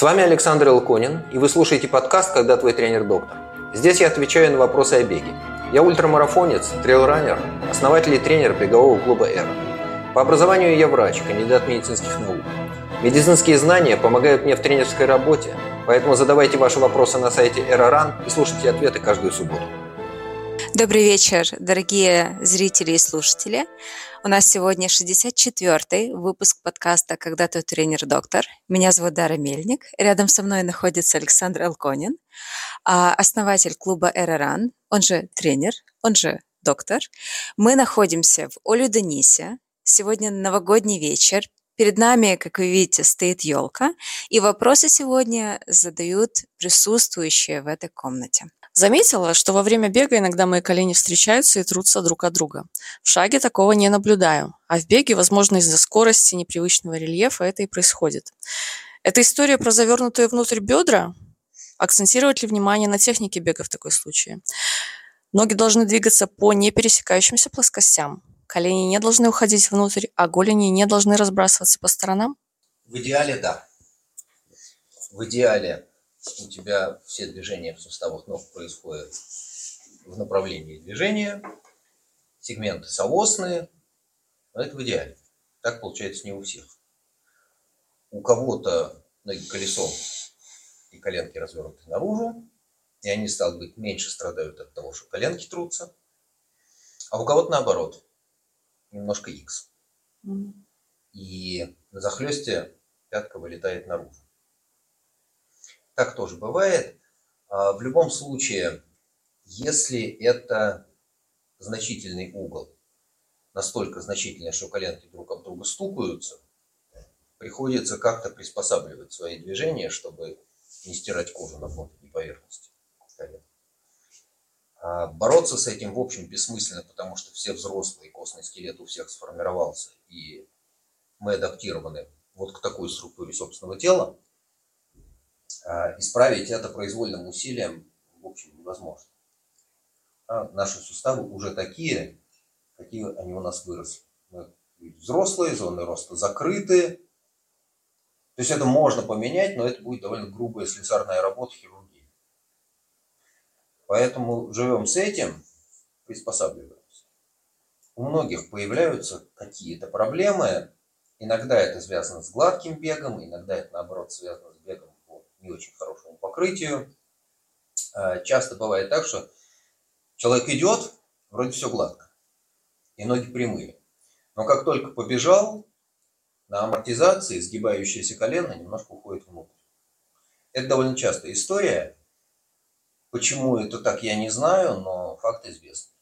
С вами Александр Илконин, и вы слушаете подкаст «Когда твой тренер доктор». Здесь я отвечаю на вопросы о беге. Я ультрамарафонец, трейлранер, основатель и тренер бегового клуба «Эра». По образованию я врач, кандидат медицинских наук. Медицинские знания помогают мне в тренерской работе, поэтому задавайте ваши вопросы на сайте «Эроран» и слушайте ответы каждую субботу. Добрый вечер, дорогие зрители и слушатели. У нас сегодня 64-й выпуск подкаста «Когда ты тренер-доктор». Меня зовут Дара Мельник. Рядом со мной находится Александр Алконин, а, основатель клуба «Эроран», он же тренер, он же доктор. Мы находимся в Олю-Денисе. Сегодня новогодний вечер. Перед нами, как вы видите, стоит елка, и вопросы сегодня задают присутствующие в этой комнате. Заметила, что во время бега иногда мои колени встречаются и трутся друг от друга. В шаге такого не наблюдаю, а в беге, возможно, из-за скорости, непривычного рельефа это и происходит. Это история про завернутые внутрь бедра? Акцентировать ли внимание на технике бега в такой случае? Ноги должны двигаться по непересекающимся плоскостям. Колени не должны уходить внутрь, а голени не должны разбрасываться по сторонам? В идеале – да. В идеале у тебя все движения в суставах ног происходят в направлении движения, сегменты соосные, но это в идеале. Так получается не у всех. У кого-то ноги колесом и коленки развернуты наружу, и они, стало быть, меньше страдают от того, что коленки трутся. А у кого-то наоборот, немножко X. Mm. И на захлесте пятка вылетает наружу. Так тоже бывает. А, в любом случае, если это значительный угол, настолько значительный, что коленки друг об друга стукаются, приходится как-то приспосабливать свои движения, чтобы не стирать кожу на внутренней поверхности колен. А бороться с этим, в общем, бессмысленно, потому что все взрослые, костный скелет у всех сформировался, и мы адаптированы вот к такой структуре собственного тела, исправить это произвольным усилием, в общем, невозможно. А наши суставы уже такие, какие они у нас выросли. Мы взрослые, зоны роста закрыты. То есть это можно поменять, но это будет довольно грубая слесарная работа хирургии. Поэтому живем с этим, приспосабливаемся. У многих появляются какие-то проблемы. Иногда это связано с гладким бегом, иногда это наоборот связано с не очень хорошему покрытию. А, часто бывает так, что человек идет, вроде все гладко, и ноги прямые. Но как только побежал, на амортизации сгибающееся колено немножко уходит внутрь. Это довольно частая история. Почему это так, я не знаю, но факт известный.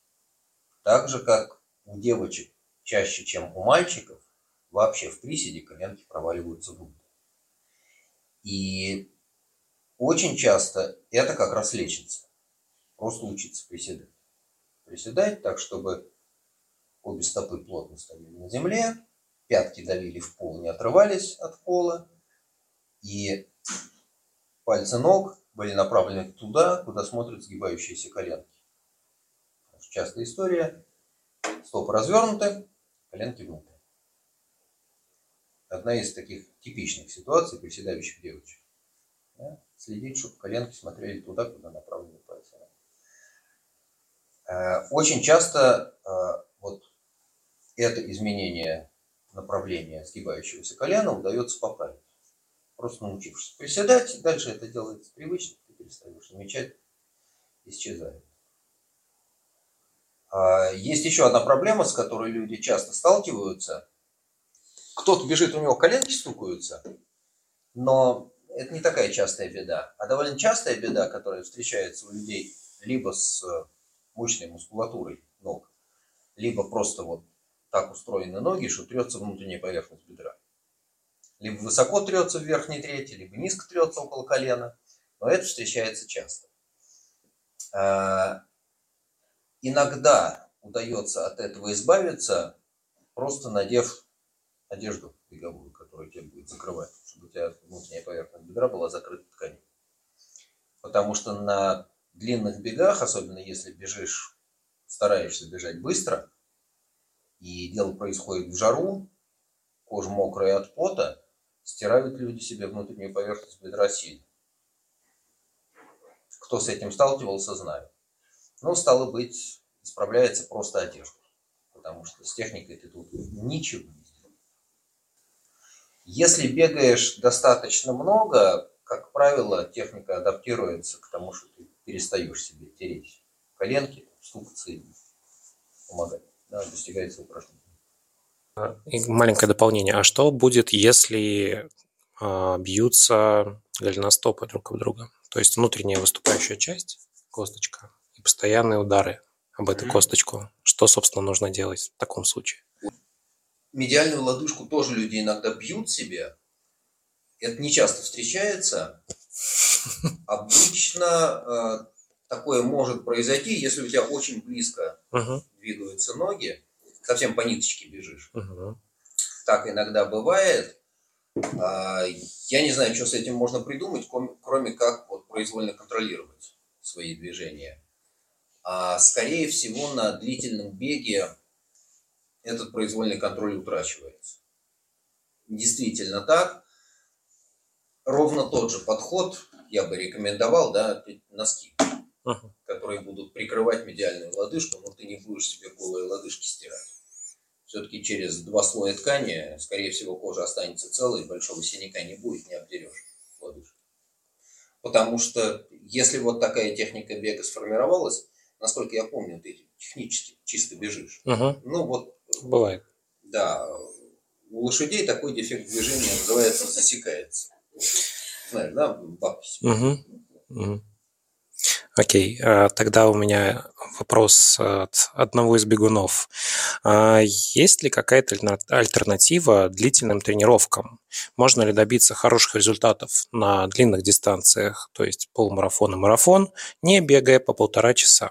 Так же, как у девочек чаще, чем у мальчиков, вообще в приседе коленки проваливаются внутрь. И очень часто это как раз лечится. Просто учиться приседать. Приседать так, чтобы обе стопы плотно стояли на земле, пятки давили в пол, не отрывались от пола, и пальцы ног были направлены туда, куда смотрят сгибающиеся коленки. Частая история. Стопы развернуты, коленки внутрь. Одна из таких типичных ситуаций приседающих девочек. Да? Следить, чтобы коленки смотрели туда, куда направлены пальцы. Э, очень часто э, вот это изменение направления сгибающегося колена удается поправить. Просто научившись приседать, дальше это делается привычно, ты перестаешь замечать, исчезает. А, есть еще одна проблема, с которой люди часто сталкиваются. Кто-то бежит, у него коленки стукаются, но это не такая частая беда, а довольно частая беда, которая встречается у людей либо с э, мощной мускулатурой ног, либо просто вот так устроены ноги, что трется внутренняя поверхность бедра. Либо высоко трется в верхней трети, либо низко трется около колена. Но это встречается часто. А, иногда удается от этого избавиться, просто надев одежду беговую, которая тебе будет закрывать у тебя внутренняя поверхность бедра была закрыта тканью. Потому что на длинных бегах, особенно если бежишь, стараешься бежать быстро, и дело происходит в жару, кожа мокрая от пота, стирают люди себе внутреннюю поверхность бедра сильно. Кто с этим сталкивался, знает. Ну, стало быть, исправляется просто одежда. Потому что с техникой ты тут ничего. Если бегаешь достаточно много, как правило, техника адаптируется к тому, что ты перестаешь себе тереть коленки, ступаться и помогать. Да, достигается упражнение. И маленькое дополнение. А что будет, если э, бьются голеностопы друг об друга? То есть внутренняя выступающая часть, косточка, и постоянные удары об эту mm-hmm. косточку. Что, собственно, нужно делать в таком случае? Медиальную лодыжку тоже люди иногда бьют себе. Это не часто встречается. Обычно э, такое может произойти, если у тебя очень близко uh-huh. двигаются ноги, совсем по ниточке бежишь. Uh-huh. Так иногда бывает. А, я не знаю, что с этим можно придумать, кроме как вот произвольно контролировать свои движения. А скорее всего на длительном беге этот произвольный контроль утрачивается. Действительно так. Ровно тот же подход я бы рекомендовал, да, носки uh-huh. которые будут прикрывать медиальную лодыжку, но ты не будешь себе голые лодыжки стирать. Все-таки через два слоя ткани, скорее всего, кожа останется целой, большого синяка не будет, не обдерешь лодыжку. Потому что если вот такая техника бега сформировалась, насколько я помню, ты технически чисто бежишь. Uh-huh. Ну вот. Бывает. Да. У лошадей такой дефект движения называется засекается. Знаешь, да, бабки. Угу. Угу. Окей, а, тогда у меня вопрос от одного из бегунов. А, есть ли какая-то альтернатива длительным тренировкам? Можно ли добиться хороших результатов на длинных дистанциях, то есть полумарафон и марафон, не бегая по полтора часа?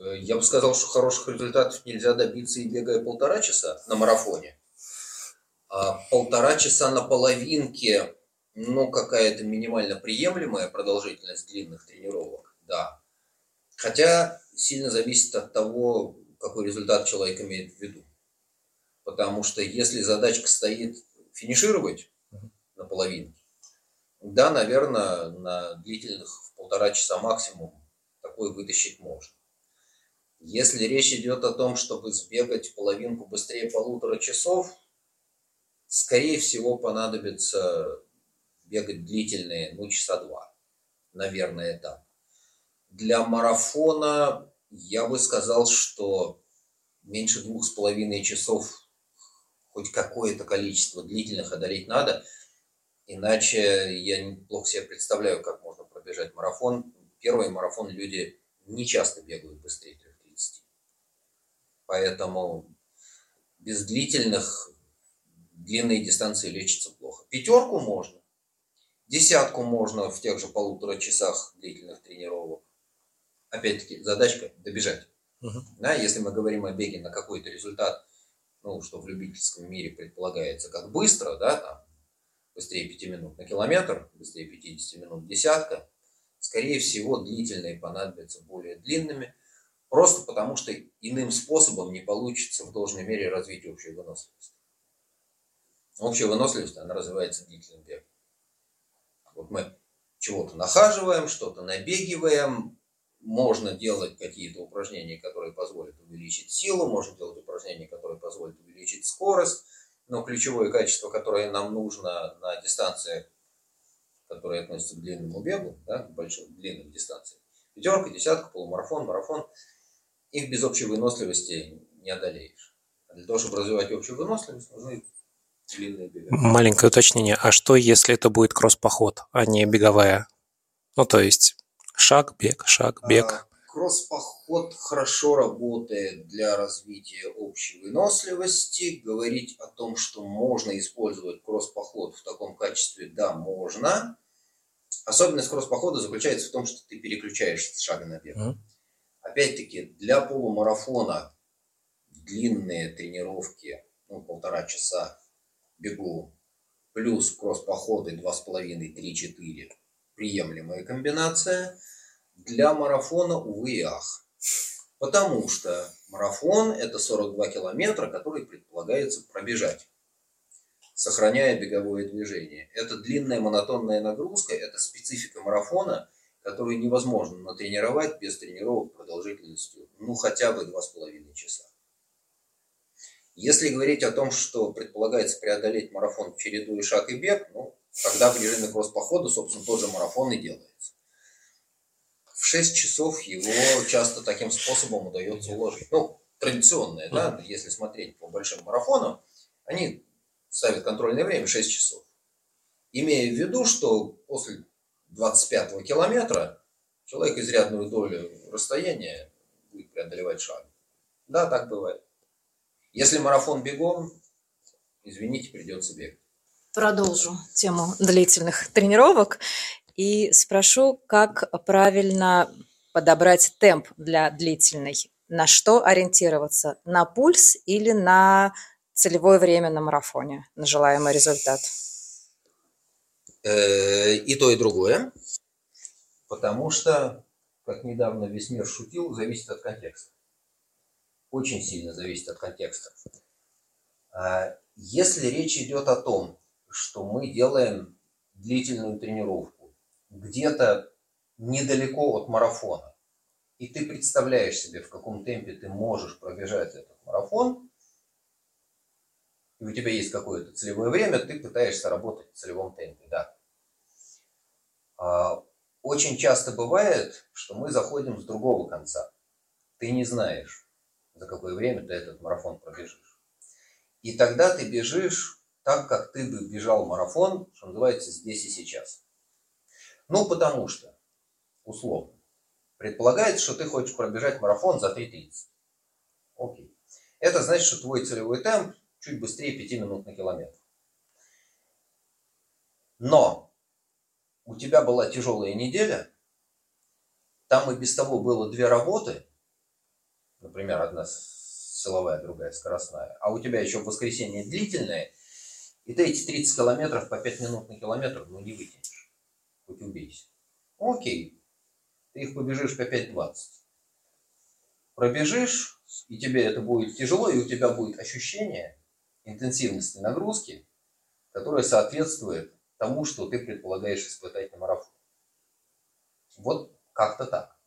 Э, я бы сказал, что хороших результатов нельзя добиться и бегая полтора часа на марафоне. А полтора часа на половинке ну, какая-то минимально приемлемая продолжительность длинных тренировок, да. Хотя сильно зависит от того, какой результат человек имеет в виду. Потому что если задачка стоит финишировать на половинке, да, наверное, на длительных в полтора часа максимум такой вытащить можно. Если речь идет о том, чтобы сбегать половинку быстрее полутора часов, скорее всего понадобится бегать длительные, ну, часа два, наверное, так. Для марафона я бы сказал, что меньше двух с половиной часов хоть какое-то количество длительных одолеть надо, иначе я плохо себе представляю, как можно пробежать марафон. Первый марафон люди не часто бегают быстрее 3.30. Поэтому без длительных длинные дистанции лечится плохо. Пятерку можно. Десятку можно в тех же полутора часах длительных тренировок. Опять-таки, задачка добежать. Угу. Да, если мы говорим о беге на какой-то результат, ну, что в любительском мире предполагается как быстро, да, там, быстрее 5 минут на километр, быстрее 50 минут десятка, скорее всего, длительные понадобятся более длинными, просто потому что иным способом не получится в должной мере развить общую выносливость. Общая выносливость, она развивается длительным бегом. Вот мы чего-то нахаживаем, что-то набегиваем, можно делать какие-то упражнения, которые позволят увеличить силу, можно делать упражнения, которые позволят увеличить скорость, но ключевое качество, которое нам нужно на дистанциях, которые относятся к длинному бегу, да, к большим длинным дистанциям, пятерка, десятка, полумарафон, марафон, их без общей выносливости не одолеешь. А для того, чтобы развивать общую выносливость, нужны Маленькое уточнение. А что, если это будет кросс-поход, а не беговая? Ну, то есть шаг, бег, шаг, бег. А, кросс-поход хорошо работает для развития общей выносливости. Говорить о том, что можно использовать кросс-поход в таком качестве, да, можно. Особенность кросс-похода заключается в том, что ты переключаешься с шага на бег. Mm. Опять-таки, для полумарафона длинные тренировки, ну, полтора часа, бегу плюс кросс-походы 2,5-3-4 приемлемая комбинация. Для марафона, увы и ах. Потому что марафон – это 42 километра, который предполагается пробежать. сохраняя беговое движение. Это длинная монотонная нагрузка, это специфика марафона, которую невозможно натренировать без тренировок продолжительностью, ну, хотя бы 2,5 часа. Если говорить о том, что предполагается преодолеть марафон, чередуя шаг и бег, ну, тогда в режиме кросс-похода, собственно, тот же марафон и делается. В 6 часов его часто таким способом удается уложить. Ну, традиционное, да, если смотреть по большим марафонам, они ставят контрольное время 6 часов. Имея в виду, что после 25 километра человек изрядную долю расстояния будет преодолевать шаг. Да, так бывает. Если марафон бегом, извините, придется бегать. Продолжу тему длительных тренировок и спрошу, как правильно подобрать темп для длительной. На что ориентироваться? На пульс или на целевое время на марафоне, на желаемый результат? Э, и то, и другое. Потому что, как недавно весь мир шутил, зависит от контекста. Очень сильно зависит от контекста. А если речь идет о том, что мы делаем длительную тренировку где-то недалеко от марафона, и ты представляешь себе, в каком темпе ты можешь пробежать этот марафон, и у тебя есть какое-то целевое время, ты пытаешься работать в целевом темпе, да. А, очень часто бывает, что мы заходим с другого конца. Ты не знаешь, за какое время ты этот марафон пробежишь. И тогда ты бежишь так, как ты бы бежал марафон, что называется, здесь и сейчас. Ну, потому что, условно, предполагается, что ты хочешь пробежать марафон за 3.30. Окей. Это значит, что твой целевой темп чуть быстрее 5 минут на километр. Но у тебя была тяжелая неделя, там и без того было две работы, например, одна силовая, другая скоростная, а у тебя еще в воскресенье длительное, и ты эти 30 километров по 5 минут на километр, ну, не вытянешь. Хоть убейся. Окей, ты их побежишь по 5.20. Пробежишь, и тебе это будет тяжело, и у тебя будет ощущение, интенсивности нагрузки, которая соответствует тому, что ты предполагаешь испытать на марафоне. Вот как-то так.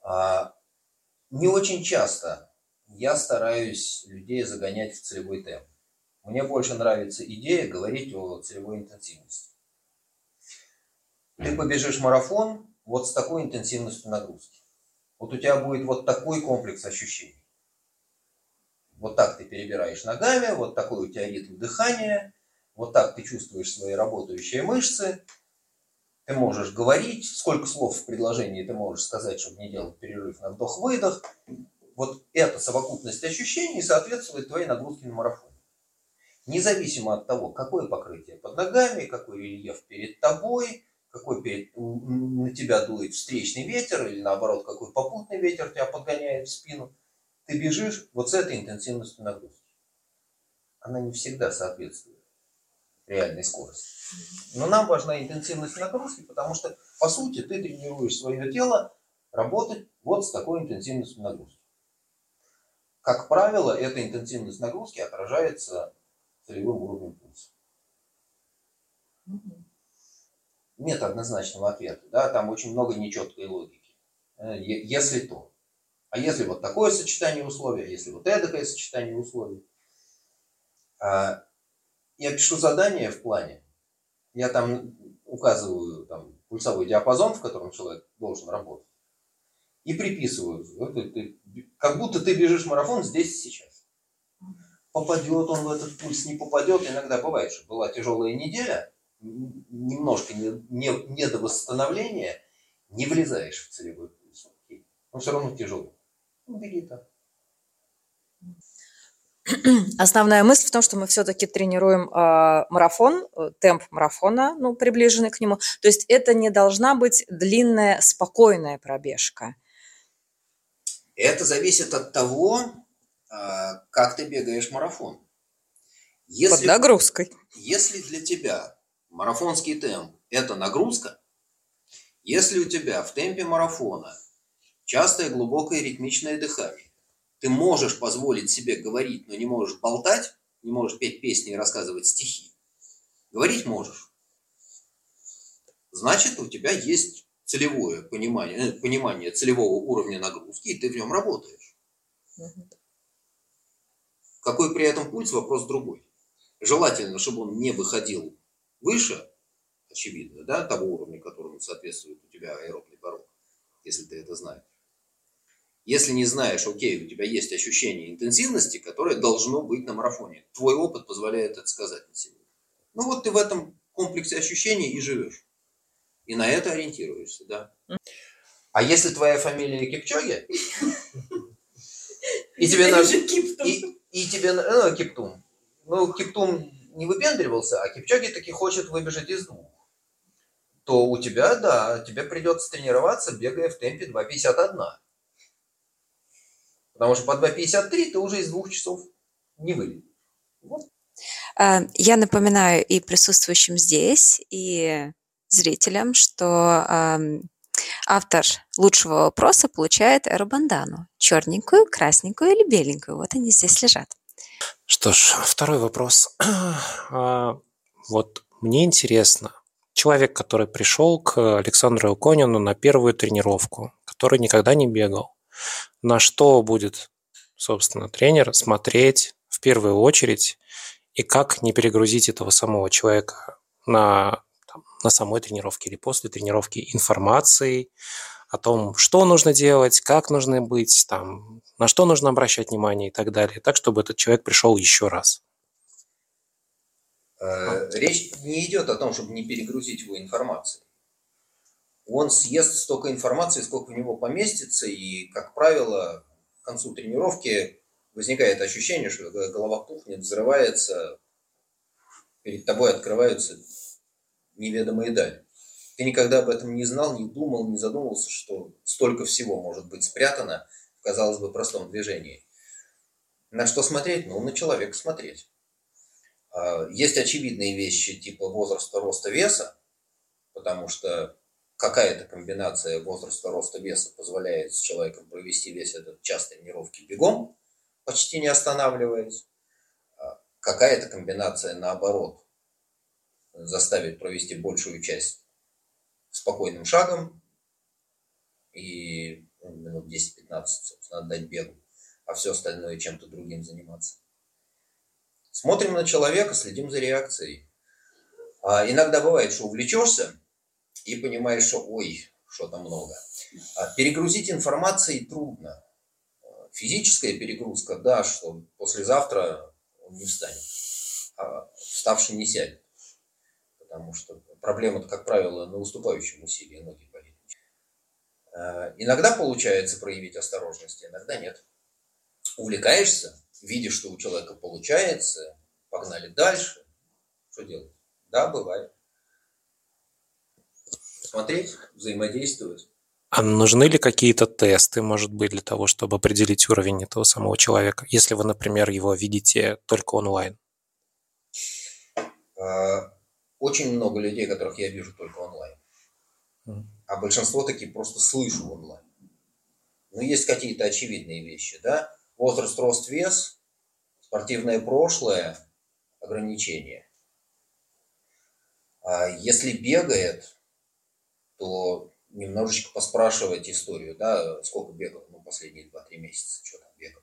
А, не очень часто я стараюсь людей загонять в целевой темп. Мне больше нравится идея говорить о целевой интенсивности. Ты побежишь марафон вот с такой интенсивностью нагрузки. Вот у тебя будет вот такой комплекс ощущений. Вот так ты перебираешь ногами, вот такой у тебя ритм дыхания, вот так ты чувствуешь свои работающие мышцы. Ты можешь говорить, сколько слов в предложении ты можешь сказать, чтобы не делать перерыв на вдох-выдох. Вот эта совокупность ощущений соответствует твоей нагрузке на марафон. Независимо от того, какое покрытие под ногами, какой рельеф перед тобой, какой перед, на тебя дует встречный ветер или наоборот, какой попутный ветер тебя подгоняет в спину – ты бежишь вот с этой интенсивностью нагрузки. Она не всегда соответствует реальной скорости. Но нам важна интенсивность нагрузки, потому что, по сути, ты тренируешь свое тело работать вот с такой интенсивностью нагрузки. Как правило, эта интенсивность нагрузки отражается целевым уровнем пульса. Нет однозначного ответа. Да? Там очень много нечеткой логики. Э, если то. А если вот такое сочетание условий, а если вот эдакое сочетание условий? Я пишу задание в плане, я там указываю там, пульсовой диапазон, в котором человек должен работать, и приписываю, как будто ты бежишь марафон здесь и сейчас. Попадет он в этот пульс, не попадет. Иногда бывает, что была тяжелая неделя, немножко не, не, не до восстановления, не влезаешь в целевой пульс. Он все равно тяжелый. Убери-то. Основная мысль в том, что мы все-таки тренируем э, марафон, темп марафона, ну, приближенный к нему. То есть это не должна быть длинная, спокойная пробежка. Это зависит от того, э, как ты бегаешь марафон. Если, Под нагрузкой. Если для тебя марафонский темп – это нагрузка, если у тебя в темпе марафона частое глубокое ритмичное дыхание. Ты можешь позволить себе говорить, но не можешь болтать, не можешь петь песни и рассказывать стихи. Говорить можешь. Значит, у тебя есть целевое понимание, э, понимание целевого уровня нагрузки, и ты в нем работаешь. Какой при этом пульс, вопрос другой. Желательно, чтобы он не выходил выше, очевидно, да, того уровня, которому соответствует у тебя аэробный порог, если ты это знаешь. Если не знаешь, окей, у тебя есть ощущение интенсивности, которое должно быть на марафоне. Твой опыт позволяет это сказать на себе. Ну вот ты в этом комплексе ощущений и живешь. И на это ориентируешься, да. А если твоя фамилия Кипчоги, и тебе надо... И, и тебе... Ну, Киптум. Ну, Киптум не выпендривался, а Кипчоги таки хочет выбежать из двух. То у тебя, да, тебе придется тренироваться, бегая в темпе 2.51. Потому что по 2.53 ты уже из двух часов не вылетишь. Вот. А, я напоминаю и присутствующим здесь, и зрителям, что автор лучшего вопроса получает эробандану. Черненькую, красненькую или беленькую. Вот они здесь лежат. Что ж, второй вопрос. А, вот мне интересно, человек, который пришел к Александру Илконину на первую тренировку, который никогда не бегал, на что будет, собственно, тренер смотреть в первую очередь и как не перегрузить этого самого человека на, там, на самой тренировке или после тренировки информацией о том, что нужно делать, как нужно быть, там, на что нужно обращать внимание и так далее, так, чтобы этот человек пришел еще раз. Э, речь не идет о том, чтобы не перегрузить его информацией. Он съест столько информации, сколько в него поместится, и, как правило, к концу тренировки возникает ощущение, что голова пухнет, взрывается, перед тобой открываются неведомые дали. Ты никогда об этом не знал, не думал, не задумывался, что столько всего может быть спрятано в, казалось бы, простом движении. На что смотреть? Ну, на человека смотреть. А, есть очевидные вещи типа возраста, роста, веса, потому что какая-то комбинация возраста, роста, веса позволяет с человеком провести весь этот час тренировки бегом, почти не останавливаясь. А какая-то комбинация, наоборот, заставит провести большую часть спокойным шагом и ну, минут 10-15, собственно, отдать бегу, а все остальное чем-то другим заниматься. Смотрим на человека, следим за реакцией. А иногда бывает, что увлечешься и понимаешь, что ой, что-то много. А перегрузить информацией трудно. Физическая перегрузка, да, что послезавтра он не встанет, а вставший не сядет. Потому что проблема, как правило, на уступающем усилии ноги болит. А, иногда получается проявить осторожность, иногда нет. Увлекаешься, видишь, что у человека получается, погнали дальше. Что делать? Да, бывает. Смотреть, взаимодействовать. А нужны ли какие-то тесты, может быть, для того, чтобы определить уровень этого самого человека, если вы, например, его видите только онлайн? А, очень много людей, которых я вижу только онлайн. А большинство таки просто слышу онлайн. Но есть какие-то очевидные вещи, да? Возраст, рост, вес, спортивное прошлое, ограничения. А если бегает, то немножечко поспрашивать историю, да, сколько бегал, ну, последние 2-3 месяца, что там бегал.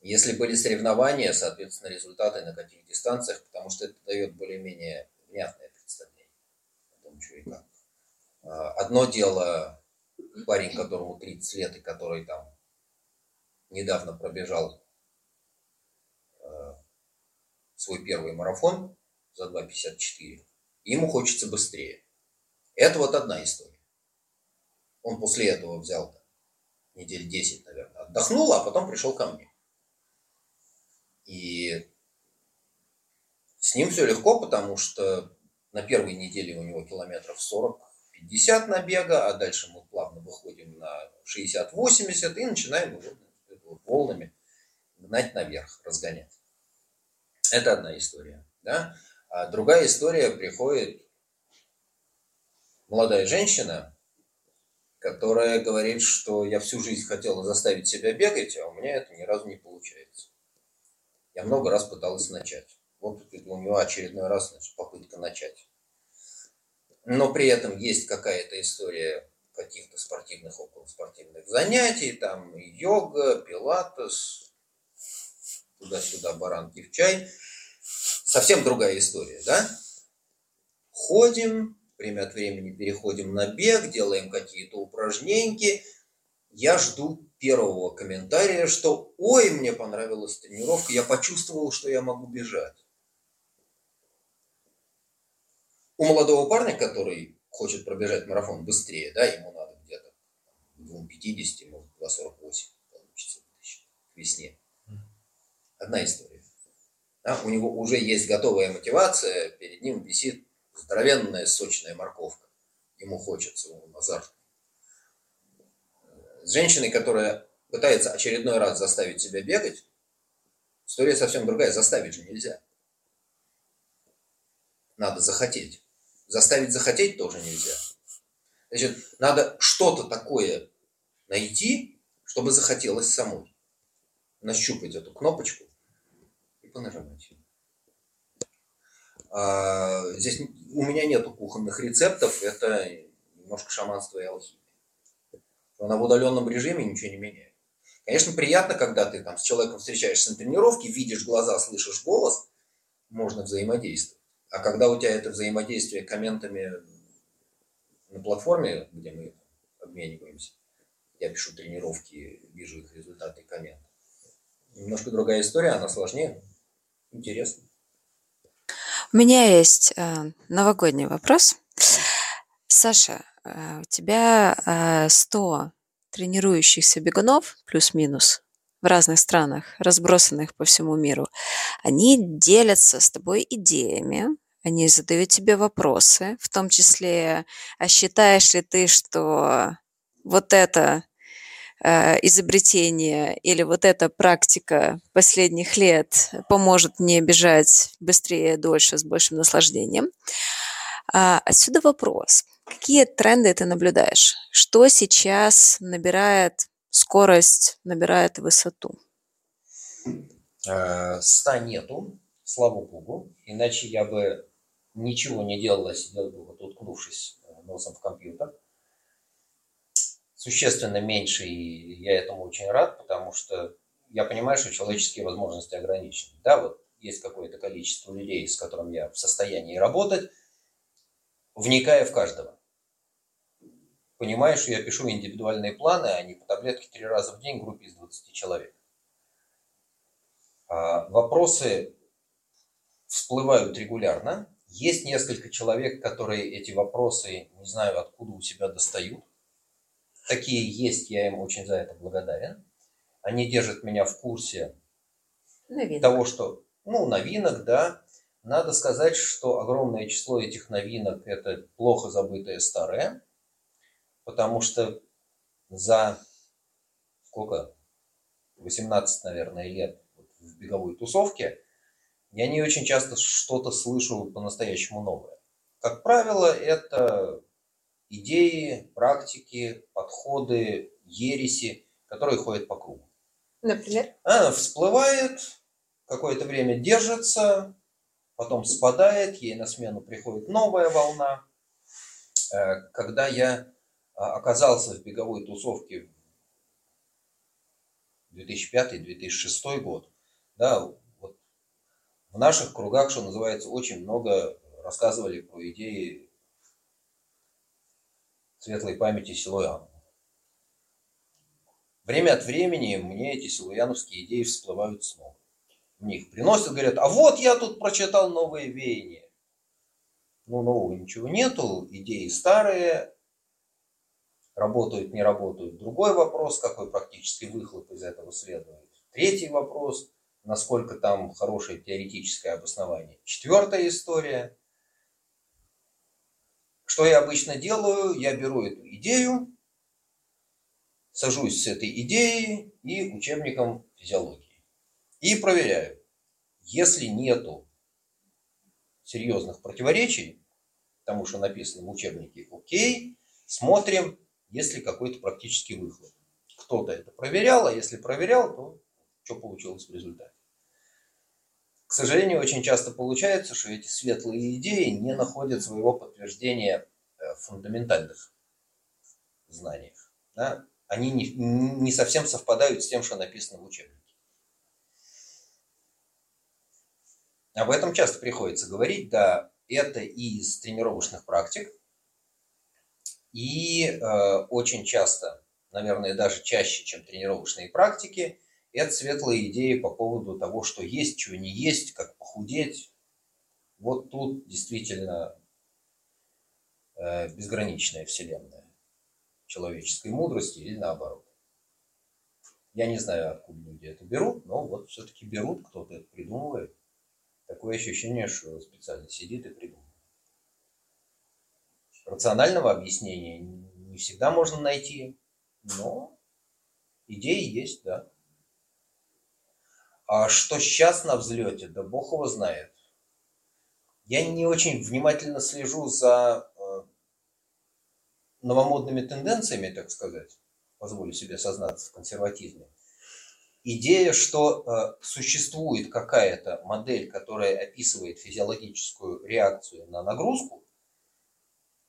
Если были соревнования, соответственно, результаты на каких дистанциях, потому что это дает более-менее внятное представление о том, что и как. А, одно дело парень, которому 30 лет и который там недавно пробежал э, свой первый марафон за 2.54, ему хочется быстрее. Это вот одна история. Он после этого взял недель 10, наверное, отдохнул, а потом пришел ко мне. И с ним все легко, потому что на первой неделе у него километров 40-50 набега, а дальше мы плавно выходим на 60-80 и начинаем его волнами гнать наверх, разгонять. Это одна история. Да? А другая история приходит молодая женщина, которая говорит, что я всю жизнь хотела заставить себя бегать, а у меня это ни разу не получается. Я много раз пыталась начать. Вот у него очередной раз значит, попытка начать. Но при этом есть какая-то история каких-то спортивных, около спортивных занятий, там йога, пилатес, туда-сюда баранки в чай. Совсем другая история, да? Ходим, время от времени переходим на бег, делаем какие-то упражнения. Я жду первого комментария, что «Ой, мне понравилась тренировка, я почувствовал, что я могу бежать». У молодого парня, который хочет пробежать марафон быстрее, да, ему надо где-то 2,50, может, 2,48 получится к весне. Одна история. Да, у него уже есть готовая мотивация, перед ним висит здоровенная сочная морковка. Ему хочется, он азартный. С женщиной, которая пытается очередной раз заставить себя бегать, история совсем другая. Заставить же нельзя. Надо захотеть. Заставить захотеть тоже нельзя. Значит, надо что-то такое найти, чтобы захотелось самой. Нащупать эту кнопочку и понажимать. А, здесь у меня нету кухонных рецептов, это немножко шаманство и алхимия. На удаленном режиме ничего не меняет. Конечно, приятно, когда ты там с человеком встречаешься на тренировке, видишь глаза, слышишь голос, можно взаимодействовать. А когда у тебя это взаимодействие комментами на платформе, где мы обмениваемся, я пишу тренировки, вижу их результаты и комменты. Немножко другая история, она сложнее, интересно. У меня есть э, новогодний вопрос. Саша, э, у тебя э, 100 тренирующихся бегунов, плюс-минус, в разных странах, разбросанных по всему миру. Они делятся с тобой идеями, они задают тебе вопросы, в том числе, а считаешь ли ты, что вот это э, изобретение или вот эта практика последних лет поможет мне бежать быстрее, дольше, с большим наслаждением. А, отсюда вопрос. Какие тренды ты наблюдаешь? Что сейчас набирает скорость, набирает высоту? Э, ста нету, слава богу, иначе я бы ничего не делал, а сидел бы вот уткнувшись э, носом в компьютер. Существенно меньше, и я этому очень рад, потому что я понимаю, что человеческие возможности ограничены. Да, вот есть какое-то количество людей, с которым я в состоянии работать, вникая в каждого. Понимаю, что я пишу индивидуальные планы, а не по таблетке три раза в день в группе из 20 человек. А вопросы всплывают регулярно, есть несколько человек, которые эти вопросы, не знаю, откуда у себя достают. Такие есть, я им очень за это благодарен. Они держат меня в курсе новинок. того, что, ну, новинок, да. Надо сказать, что огромное число этих новинок – это плохо забытое старое, потому что за сколько? 18, наверное, лет в беговой тусовке – я не очень часто что-то слышу по-настоящему новое. Как правило, это идеи, практики, подходы, ереси, которые ходят по кругу. Например? Она всплывает, какое-то время держится, потом спадает, ей на смену приходит новая волна. Э, когда я а, оказался в беговой тусовке 2005-2006 год, да, в наших кругах, что называется, очень много рассказывали про идеи светлой памяти Силуянова. Время от времени мне эти силуяновские идеи всплывают снова. Мне их приносят, говорят, а вот я тут прочитал новые веяния. Ну, нового ничего нету, идеи старые, работают, не работают. Другой вопрос, какой практически выхлоп из этого следует. Третий вопрос – насколько там хорошее теоретическое обоснование. Четвертая история. Что я обычно делаю? Я беру эту идею, сажусь с этой идеей и учебником физиологии. И проверяю. Если нету серьезных противоречий тому, что написано в учебнике, окей, смотрим, есть ли какой-то практический выхлоп. Кто-то это проверял, а если проверял, то что получилось в результате. К сожалению, очень часто получается, что эти светлые идеи не находят своего подтверждения в фундаментальных знаниях. Да? Они не, не совсем совпадают с тем, что написано в учебнике. Об этом часто приходится говорить, да, это и из тренировочных практик, и э, очень часто, наверное, даже чаще, чем тренировочные практики, это светлые идеи по поводу того, что есть, чего не есть, как похудеть. Вот тут действительно э, безграничная вселенная человеческой мудрости или наоборот. Я не знаю, откуда люди это берут, но вот все-таки берут, кто-то это придумывает. Такое ощущение, что специально сидит и придумывает. Рационального объяснения не всегда можно найти, но идеи есть, да. А что сейчас на взлете, да бог его знает. Я не очень внимательно слежу за э, новомодными тенденциями, так сказать, позволю себе сознаться в консерватизме идея, что э, существует какая-то модель, которая описывает физиологическую реакцию на нагрузку,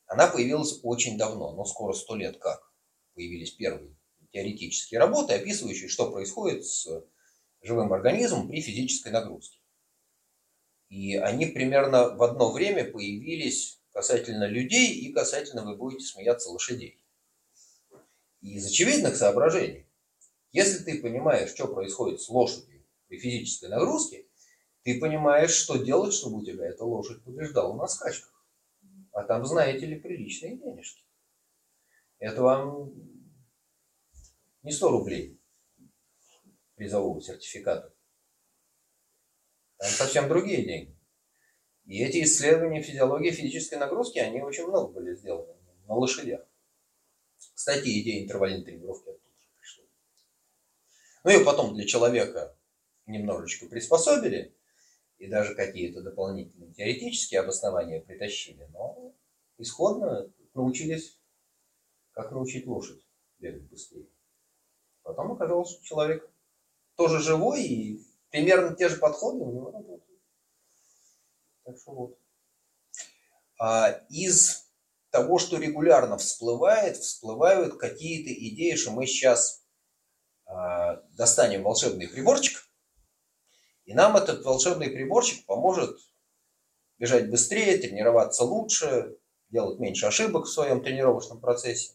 она появилась очень давно, но скоро сто лет как появились первые теоретические работы, описывающие, что происходит с живым организмом при физической нагрузке. И они примерно в одно время появились касательно людей и касательно, вы будете смеяться, лошадей. И из очевидных соображений если ты понимаешь, что происходит с лошадью при физической нагрузке, ты понимаешь, что делать, чтобы у тебя эта лошадь побеждала на скачках. А там, знаете ли, приличные денежки. Это вам не 100 рублей призового сертификата. Там совсем другие деньги. И эти исследования физиологии физической нагрузки, они очень много были сделаны на лошадях. Кстати, идея интервальной тренировки ну и потом для человека немножечко приспособили, и даже какие-то дополнительные теоретические обоснования притащили, но исходно научились, как научить лошадь бегать быстрее. Потом оказалось, что человек тоже живой, и примерно те же подходы у него работают. Так что вот. А из того, что регулярно всплывает, всплывают какие-то идеи, что мы сейчас а, достанем волшебный приборчик, и нам этот волшебный приборчик поможет бежать быстрее, тренироваться лучше, делать меньше ошибок в своем тренировочном процессе.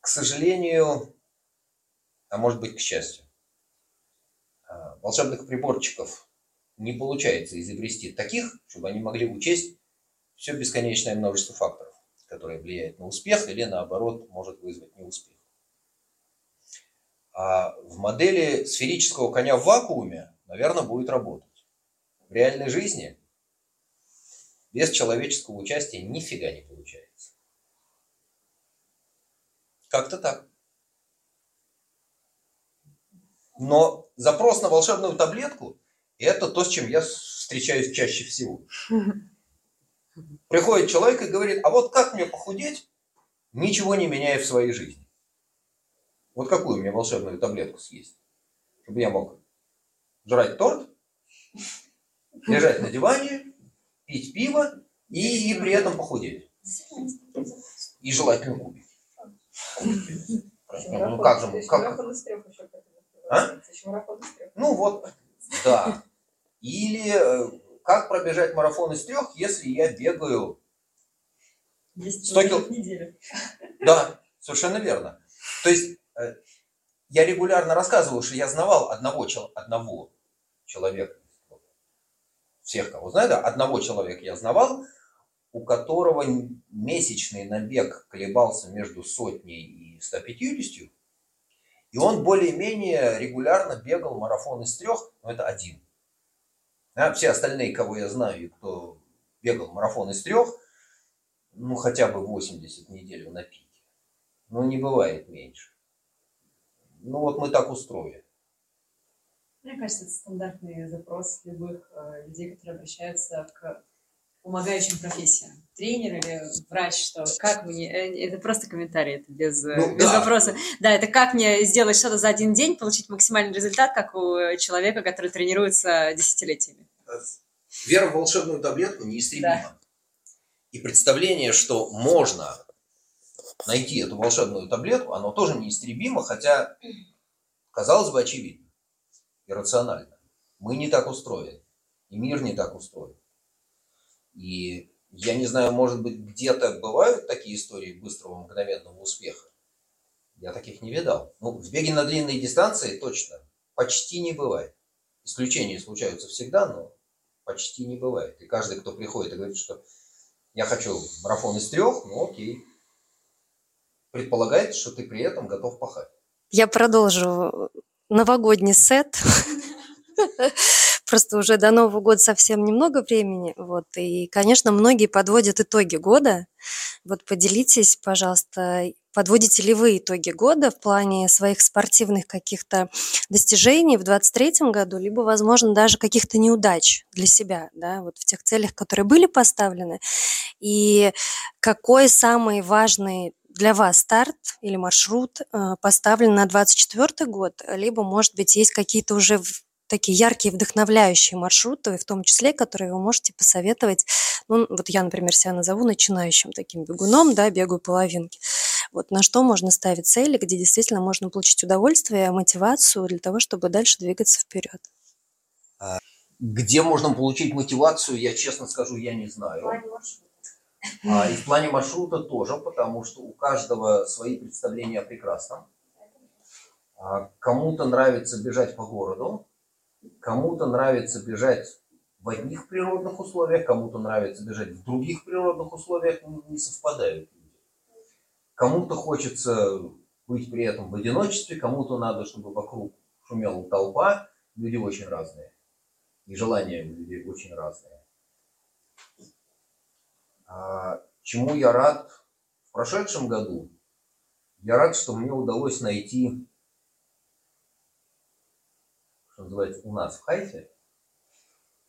К сожалению, а может быть к счастью, а, волшебных приборчиков не получается изобрести таких, чтобы они могли учесть все бесконечное множество факторов, которые влияют на успех или наоборот может вызвать неуспех. А в модели сферического коня в вакууме, наверное, будет работать. В реальной жизни без человеческого участия нифига не получается. Как-то так. Но запрос на волшебную таблетку – это то, с чем я встречаюсь чаще всего. Приходит человек и говорит, а вот как мне похудеть, ничего не меняя в своей жизни? Вот какую мне волшебную таблетку съесть? Чтобы я мог жрать торт, лежать на диване, пить пиво и, и при этом похудеть. И желательно кубики. Ну как же, как? А? Ну вот, да. Или э, как пробежать марафон из трех, если я бегаю 100 километров Да, совершенно верно. То есть Э, я регулярно рассказывал, что я знавал одного, одного человека, всех, кого знаю, да, одного человека я знавал, у которого месячный набег колебался между сотней и 150, и он более-менее регулярно бегал марафон из трех, но это один. А все остальные, кого я знаю, и кто бегал марафон из трех, ну хотя бы 80 неделю на пике. Ну не бывает меньше. Ну вот мы так устроены. Мне кажется, это стандартный запрос любых э, людей, которые обращаются к помогающим профессиям? Тренер или врач? Что? Как мне? Э, это просто комментарий, это без, э, Ну, без да. вопроса. Да, это как мне сделать что-то за один день, получить максимальный результат, как у человека, который тренируется десятилетиями. Вера в волшебную таблетку неистребима. И представление, что можно найти эту волшебную таблетку, оно тоже неистребимо, хотя, казалось бы, очевидно и рационально. Мы не так устроены, и мир не так устроен. И я не знаю, может быть, где-то бывают такие истории быстрого мгновенного успеха. Я таких не видал. Ну, в беге на длинные дистанции точно почти не бывает. Исключения случаются всегда, но почти не бывает. И каждый, кто приходит и говорит, что я хочу марафон из трех, ну окей. Предполагает, что ты при этом готов пахать. Я продолжу новогодний сет. Просто уже до Нового года совсем немного времени. Вот. И, конечно, многие подводят итоги года. Вот поделитесь, пожалуйста, подводите ли вы итоги года в плане своих спортивных каких-то достижений в 2023 году, либо, возможно, даже каких-то неудач для себя, да, вот в тех целях, которые были поставлены. И какой самый важный для вас старт или маршрут э, поставлен на 2024 год, либо, может быть, есть какие-то уже такие яркие, вдохновляющие маршруты, в том числе, которые вы можете посоветовать. Ну, вот я, например, себя назову начинающим таким бегуном, да, бегаю половинки. Вот на что можно ставить цели, где действительно можно получить удовольствие, мотивацию для того, чтобы дальше двигаться вперед. Где можно получить мотивацию, я честно скажу, я не знаю. А, и в плане маршрута тоже, потому что у каждого свои представления о прекрасном. А, кому-то нравится бежать по городу, кому-то нравится бежать в одних природных условиях, кому-то нравится бежать в других природных условиях, ну, не совпадают люди. Кому-то хочется быть при этом в одиночестве, кому-то надо, чтобы вокруг шумела толпа. Люди очень разные. И желания у людей очень разные. А, Чему я рад в прошедшем году? Я рад, что мне удалось найти, что называется, у нас в Хайфе,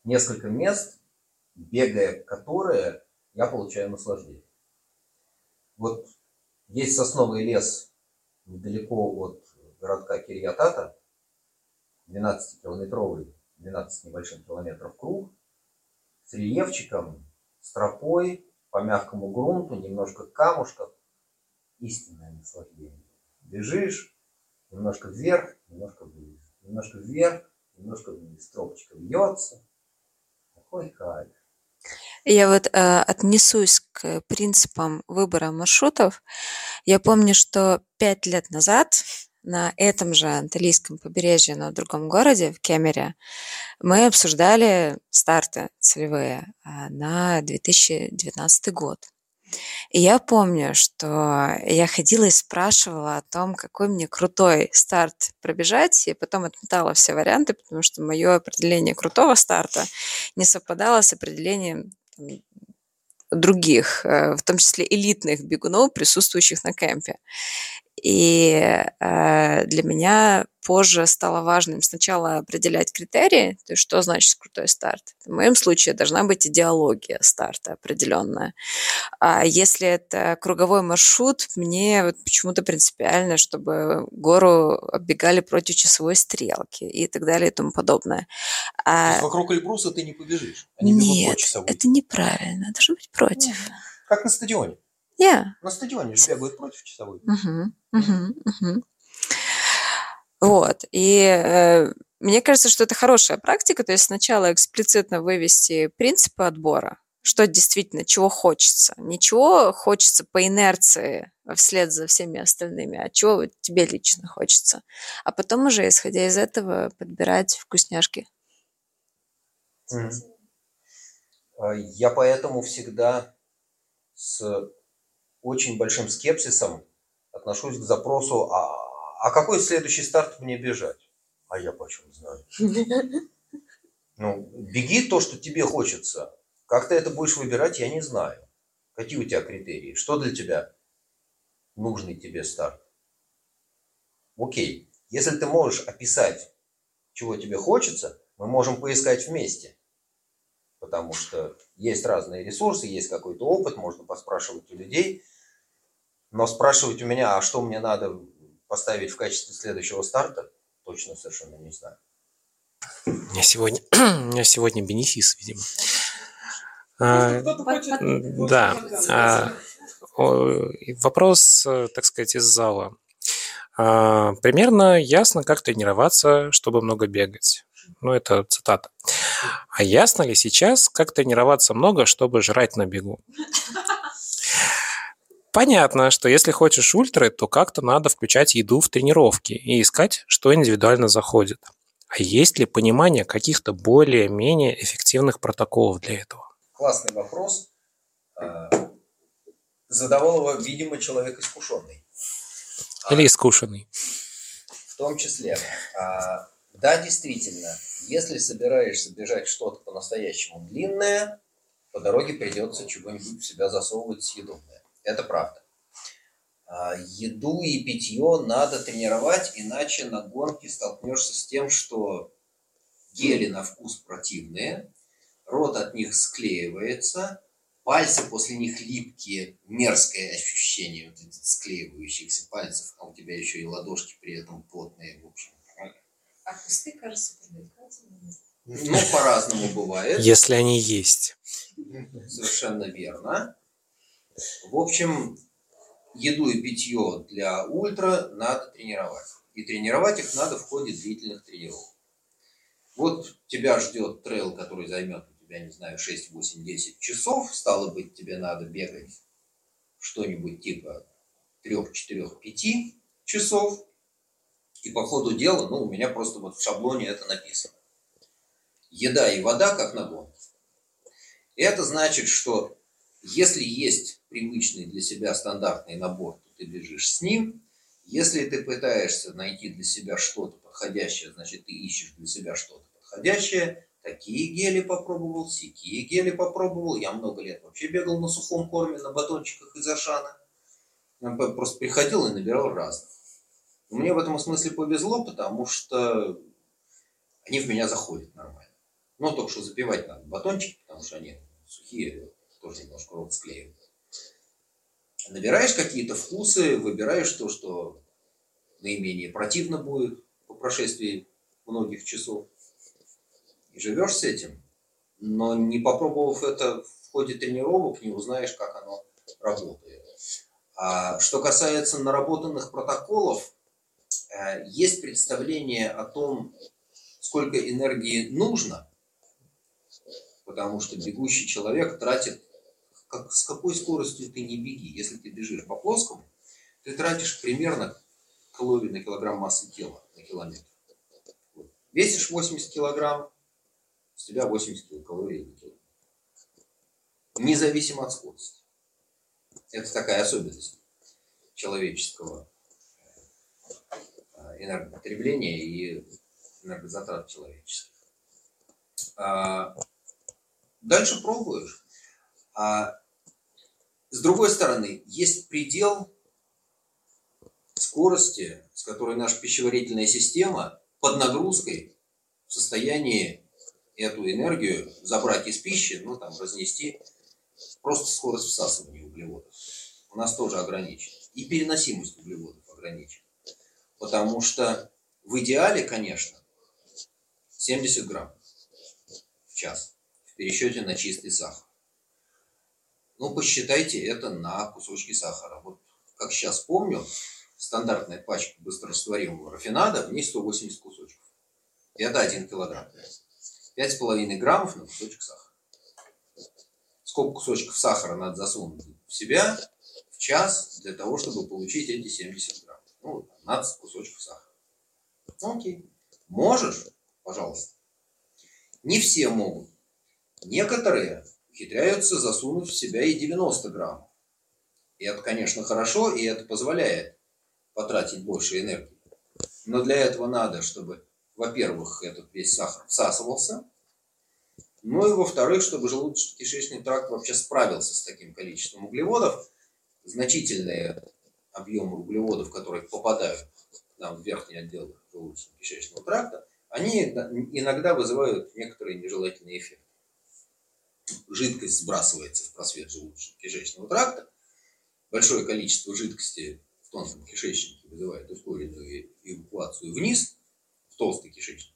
несколько мест, бегая которые я получаю наслаждение. Вот есть сосновый лес недалеко от городка Кирьятата, 12-километровый, 12 небольшим километров круг, с рельефчиком, с тропой, по мягкому грунту, немножко камушков. Истинное наслаждение. Бежишь, немножко вверх, немножко вниз. Немножко вверх, немножко вниз. Тропочка бьется. Такой кайф. Я вот э, отнесусь к принципам выбора маршрутов. Я помню, что пять лет назад на этом же анталийском побережье, но в другом городе, в Кемере, мы обсуждали старты целевые а, на 2019 год. И я помню, что я ходила и спрашивала о том, какой мне крутой старт пробежать, и потом отметала все варианты, потому что мое определение крутого старта не совпадало с определением там, других, э, в том числе элитных бегунов, присутствующих на кемпе. И э, для меня позже стало важным сначала определять критерии, то есть что значит крутой старт. В моем случае должна быть идеология старта определенная. А если это круговой маршрут, мне вот почему-то принципиально, чтобы гору оббегали против часовой стрелки и так далее и тому подобное. А, вокруг Эльбруса ты не побежишь. Они бегут нет, это неправильно, должно быть против. Как на стадионе. Yeah. На стадионе же бегают против часовой. Мгм, мгм. Вот. И э, мне кажется, что это хорошая практика. То есть сначала эксплицитно вывести принципы отбора, что действительно, чего хочется. Ничего хочется по инерции вслед за всеми остальными, а чего тебе лично хочется. А потом уже, исходя из этого, подбирать вкусняшки. А, Я поэтому всегда с очень большим скепсисом отношусь к запросу, а, а какой следующий старт мне бежать? А я почем знаю? Ну, беги то, что тебе хочется. Как ты это будешь выбирать, я не знаю. Какие у тебя критерии? Что для тебя нужный тебе старт? Окей. Если ты можешь описать, чего тебе хочется, мы можем поискать вместе. потому что есть разные ресурсы, есть какой-то опыт, можно поспрашивать у людей, но спрашивать у меня, а что мне надо поставить в качестве следующего старта, точно совершенно не знаю. У меня сегодня, у меня сегодня бенефис, видимо. А, да. А, вопрос, так сказать, из зала. А, примерно ясно, как тренироваться, чтобы много бегать. Ну, это цитата. А ясно ли сейчас, как тренироваться много, чтобы жрать на бегу? Понятно, что если хочешь ультры, то как-то надо включать еду в тренировки и искать, что индивидуально заходит. А есть ли понимание каких-то более-менее эффективных протоколов для этого? Классный вопрос. А, задавал его, видимо, человек искушенный. Или искушенный. В том числе. А, да, действительно, если собираешься бежать что-то по-настоящему длинное, по дороге придется чего-нибудь в себя засовывать съедобное. Это правда. А, еду и питье надо тренировать, иначе на гонке столкнешься с тем, что гели на вкус противные, рот от них склеивается, пальцы после них липкие, мерзкое ощущение вот этих склеивающихся пальцев, а у тебя еще и ладошки при этом плотные, в общем. А кусты, кажется, привлекательными. Ну, по-разному бывает. Если они есть. Совершенно верно. В общем, еду и питье для ультра надо тренировать. И тренировать их надо в ходе длительных тренировок. Вот тебя ждет трейл, который займет у тебя, не знаю, 6, 8, 10 часов. Стало быть, тебе надо бегать что-нибудь типа 3, 4, 5 часов. И по ходу дела, ну, у меня просто вот в шаблоне это написано. Еда и вода, как на гонке. Это значит, что если есть привычный для себя стандартный набор, то ты бежишь с ним. Если ты пытаешься найти для себя что-то подходящее, значит, ты ищешь для себя что-то подходящее. Такие гели попробовал, сякие гели попробовал. Я много лет вообще бегал на сухом корме, на батончиках из Ашана. Просто приходил и набирал разных. Мне в этом смысле повезло, потому что они в меня заходят нормально. Но только что запивать надо батончики, потому что они сухие, тоже немножко рот склеивают. Набираешь какие-то вкусы, выбираешь то, что наименее противно будет по прошествии многих часов. И живешь с этим. Но не попробовав это в ходе тренировок, не узнаешь, как оно работает. А что касается наработанных протоколов, э, есть представление о том, сколько энергии нужно, потому что бегущий человек тратит как, с какой скоростью ты не беги. Если ты бежишь по плоскому, ты тратишь примерно калорий на килограмм массы тела на километр. Весишь 80 килограмм, с тебя 80 килокалорий на километр. Независимо от скорости. Это такая особенность человеческого э, энергопотребления и энергозатрат человеческих. А дальше пробуешь. А с другой стороны, есть предел скорости, с которой наша пищеварительная система под нагрузкой в состоянии эту энергию забрать из пищи, ну там разнести, просто скорость всасывания углеводов. У нас тоже ограничена. И переносимость углеводов ограничена. Потому что в идеале, конечно, 70 грамм в час в пересчете на чистый сахар. Ну, посчитайте это на кусочки сахара. Вот как сейчас помню, стандартная пачка быстрорастворимого рафинада, в ней 180 кусочков. И это 1 килограмм. 5,5 граммов на кусочек сахара. Сколько кусочков сахара надо засунуть в себя в час для того, чтобы получить эти 70 грамм? Ну, 15 кусочков сахара. Ну, окей. Можешь? Пожалуйста. Не все могут. Некоторые ухитряются засунуть в себя и 90 грамм. И это, конечно, хорошо, и это позволяет потратить больше энергии. Но для этого надо, чтобы, во-первых, этот весь сахар всасывался, ну и, во-вторых, чтобы желудочно-кишечный тракт вообще справился с таким количеством углеводов. Значительные объемы углеводов, которые попадают нам в верхний отдел желудочно-кишечного тракта, они иногда вызывают некоторые нежелательные эффекты. Жидкость сбрасывается в просвет желудочно-кишечного тракта, большое количество жидкости в тонком кишечнике вызывает ускоренную эвакуацию вниз, в толстый кишечник.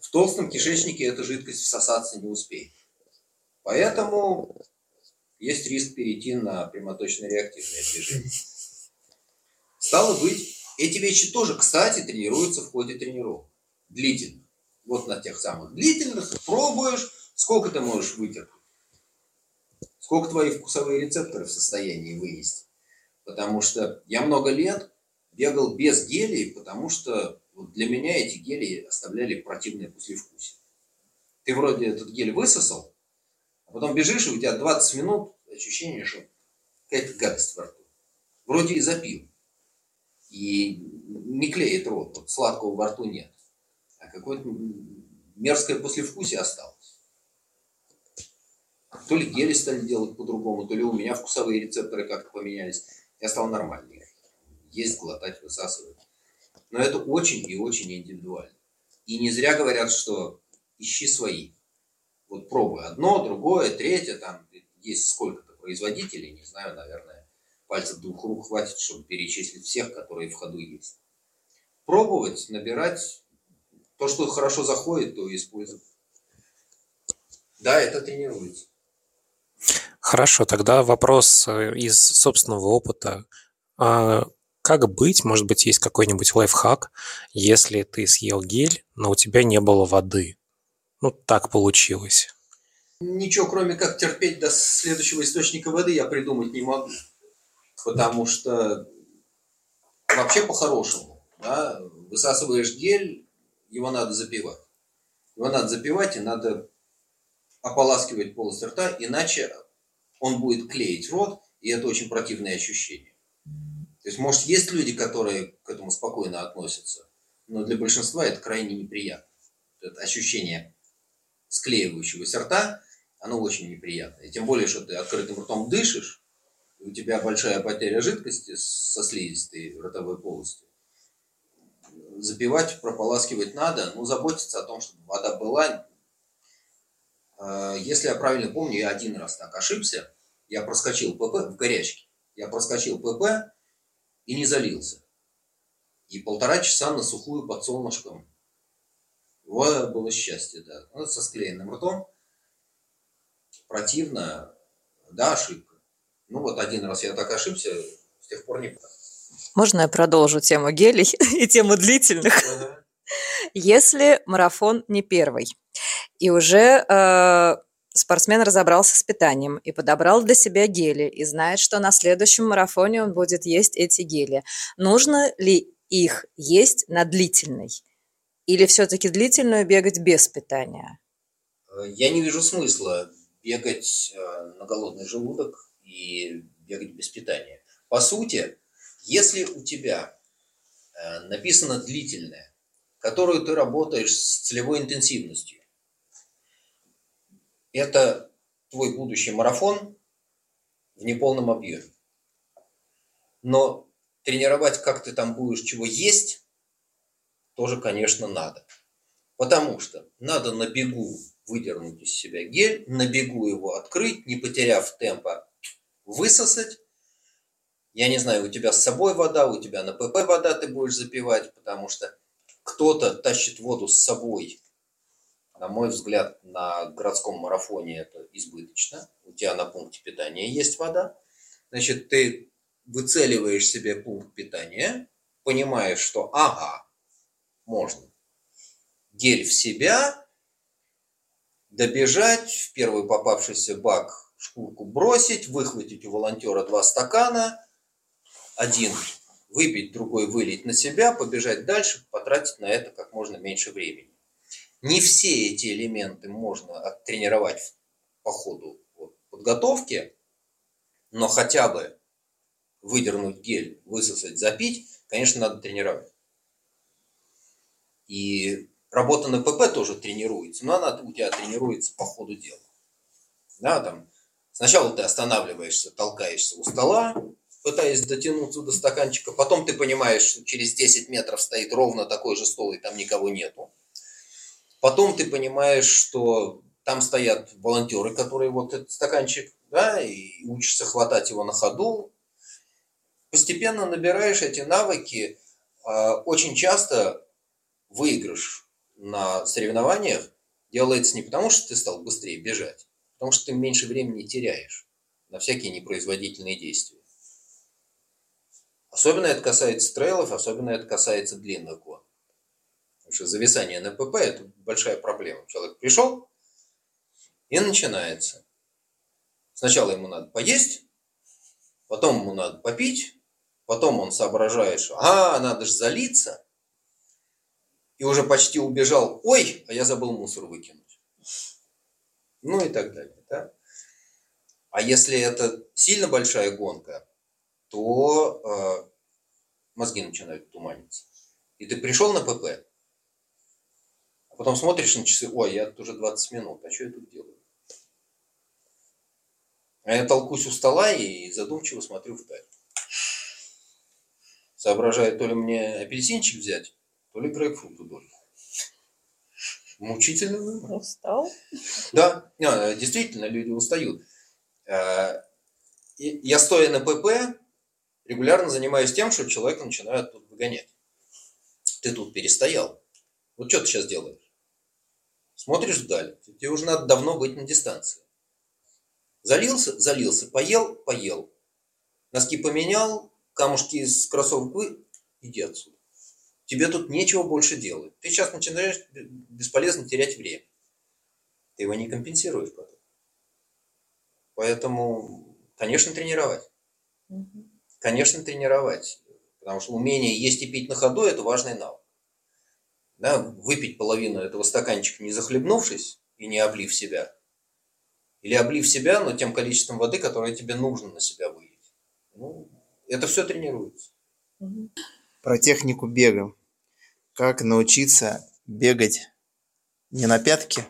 В толстом кишечнике эта жидкость всосаться не успеет. Поэтому есть риск перейти на прямоточно-реактивное движение. Стало быть, эти вещи тоже, кстати, тренируются в ходе тренировок. Длительно. Вот на тех самых длительных пробуешь, сколько ты можешь вытерпеть. Сколько твои вкусовые рецепторы в состоянии вынести. Потому что я много лет бегал без гелей, потому что вот для меня эти гели оставляли противное послевкусие. Ты вроде этот гель высосал, а потом бежишь, и у тебя 20 минут ощущение, что какая-то гадость во рту. Вроде и запил. И не клеит рот, вот сладкого во рту нет. А какое-то мерзкое послевкусие осталось. То ли гели стали делать по-другому, то ли у меня вкусовые рецепторы как-то поменялись. Я стал нормальный. Есть, глотать, высасывать. Но это очень и очень индивидуально. И не зря говорят, что ищи свои. Вот пробуй одно, другое, третье, там есть сколько-то производителей, не знаю, наверное, пальцев двух рук хватит, чтобы перечислить всех, которые в ходу есть. Пробовать, набирать то, что хорошо заходит, то использовать. Да, это тренируется. Хорошо, тогда вопрос э, из собственного опыта. А как быть? Может быть, есть какой-нибудь лайфхак, если ты съел гель, но у тебя не было воды? Ну, так получилось. Ничего, кроме как терпеть до следующего источника воды, я придумать не могу. Потому что вообще по-хорошему, да, высасываешь гель, его надо запивать. Его надо запивать и надо ополаскивать полость рта, иначе он будет клеить рот, и это очень противное ощущение. То есть, может, есть люди, которые к этому спокойно относятся, но для большинства это крайне неприятно. Это ощущение склеивающегося рта, оно очень неприятное. Тем более, что ты открытым ртом дышишь, и у тебя большая потеря жидкости со слизистой ротовой полостью. Запивать, прополаскивать надо, но заботиться о том, чтобы вода была, если я правильно помню, я один раз так ошибся. Я проскочил ПП в горячке. Я проскочил ПП и не залился. И полтора часа на сухую под солнышком. Вот было счастье, да. Ну, со склеенным ртом. Противно. Да, ошибка. Ну вот один раз я так ошибся, с тех пор не Можно я продолжу тему гелей и тему длительных? Если марафон не первый, и уже э, спортсмен разобрался с питанием и подобрал для себя гели, и знает, что на следующем марафоне он будет есть эти гели. Нужно ли их есть на длительный? Или все-таки длительную бегать без питания? Э, я не вижу смысла бегать э, на голодный желудок и бегать без питания. По сути, если у тебя э, написано длительное, которую ты работаешь с целевой интенсивностью, это твой будущий марафон в неполном объеме. Но тренировать, как ты там будешь, чего есть, тоже, конечно, надо. Потому что надо на бегу выдернуть из себя гель, на бегу его открыть, не потеряв темпа, высосать. Я не знаю, у тебя с собой вода, у тебя на ПП вода ты будешь запивать, потому что кто-то тащит воду с собой на мой взгляд, на городском марафоне это избыточно. У тебя на пункте питания есть вода. Значит, ты выцеливаешь себе пункт питания, понимаешь, что ага, можно. Гель в себя, добежать, в первый попавшийся бак шкурку бросить, выхватить у волонтера два стакана, один выпить, другой вылить на себя, побежать дальше, потратить на это как можно меньше времени. Не все эти элементы можно оттренировать по ходу подготовки, но хотя бы выдернуть гель, высосать, запить, конечно, надо тренировать. И работа на ПП тоже тренируется, но она у тебя тренируется по ходу дела. Да, там, сначала ты останавливаешься, толкаешься у стола, пытаясь дотянуться до стаканчика, потом ты понимаешь, что через 10 метров стоит ровно такой же стол, и там никого нету. Потом ты понимаешь, что там стоят волонтеры, которые вот этот стаканчик, да, и учишься хватать его на ходу. Постепенно набираешь эти навыки. А, очень часто выигрыш на соревнованиях делается не потому, что ты стал быстрее бежать, а потому что ты меньше времени теряешь на всякие непроизводительные действия. Особенно это касается трейлов, особенно это касается длинных гон. Что зависание ПП – это большая проблема. Человек пришел, и начинается. Сначала ему надо поесть, потом ему надо попить, потом он соображает, что а, надо же залиться, и уже почти убежал, ой, а я забыл мусор выкинуть. Ну и так далее. Да? А если это сильно большая гонка, то э, мозги начинают туманиться. И ты пришел на ПП, а потом смотришь на часы, ой, я тут уже 20 минут, а что я тут делаю? А я толкусь у стола и задумчиво смотрю вдаль. Соображаю, то ли мне апельсинчик взять, то ли грейпфрут удоль. Мучительно выбор. Устал? Да, действительно, люди устают. Э, я стоя на ПП, регулярно занимаюсь тем, что человека начинают тут выгонять. Ты тут перестоял. Вот что ты сейчас делаешь? Смотришь вдаль. Тебе уже надо давно быть на дистанции. Залился, залился, поел, поел. Носки поменял, камушки из кроссовок вы, иди отсюда. Тебе тут нечего больше делать. Ты сейчас начинаешь бесполезно терять время. Ты его не компенсируешь потом. Поэтому, конечно, тренировать. Угу. Конечно, тренировать. Потому что умение есть и пить на ходу – это важный навык. Да, выпить половину этого стаканчика, не захлебнувшись и не облив себя. Или облив себя, но тем количеством воды, которое тебе нужно на себя вылить. Ну, это все тренируется. Про технику бега. Как научиться бегать не на пятке,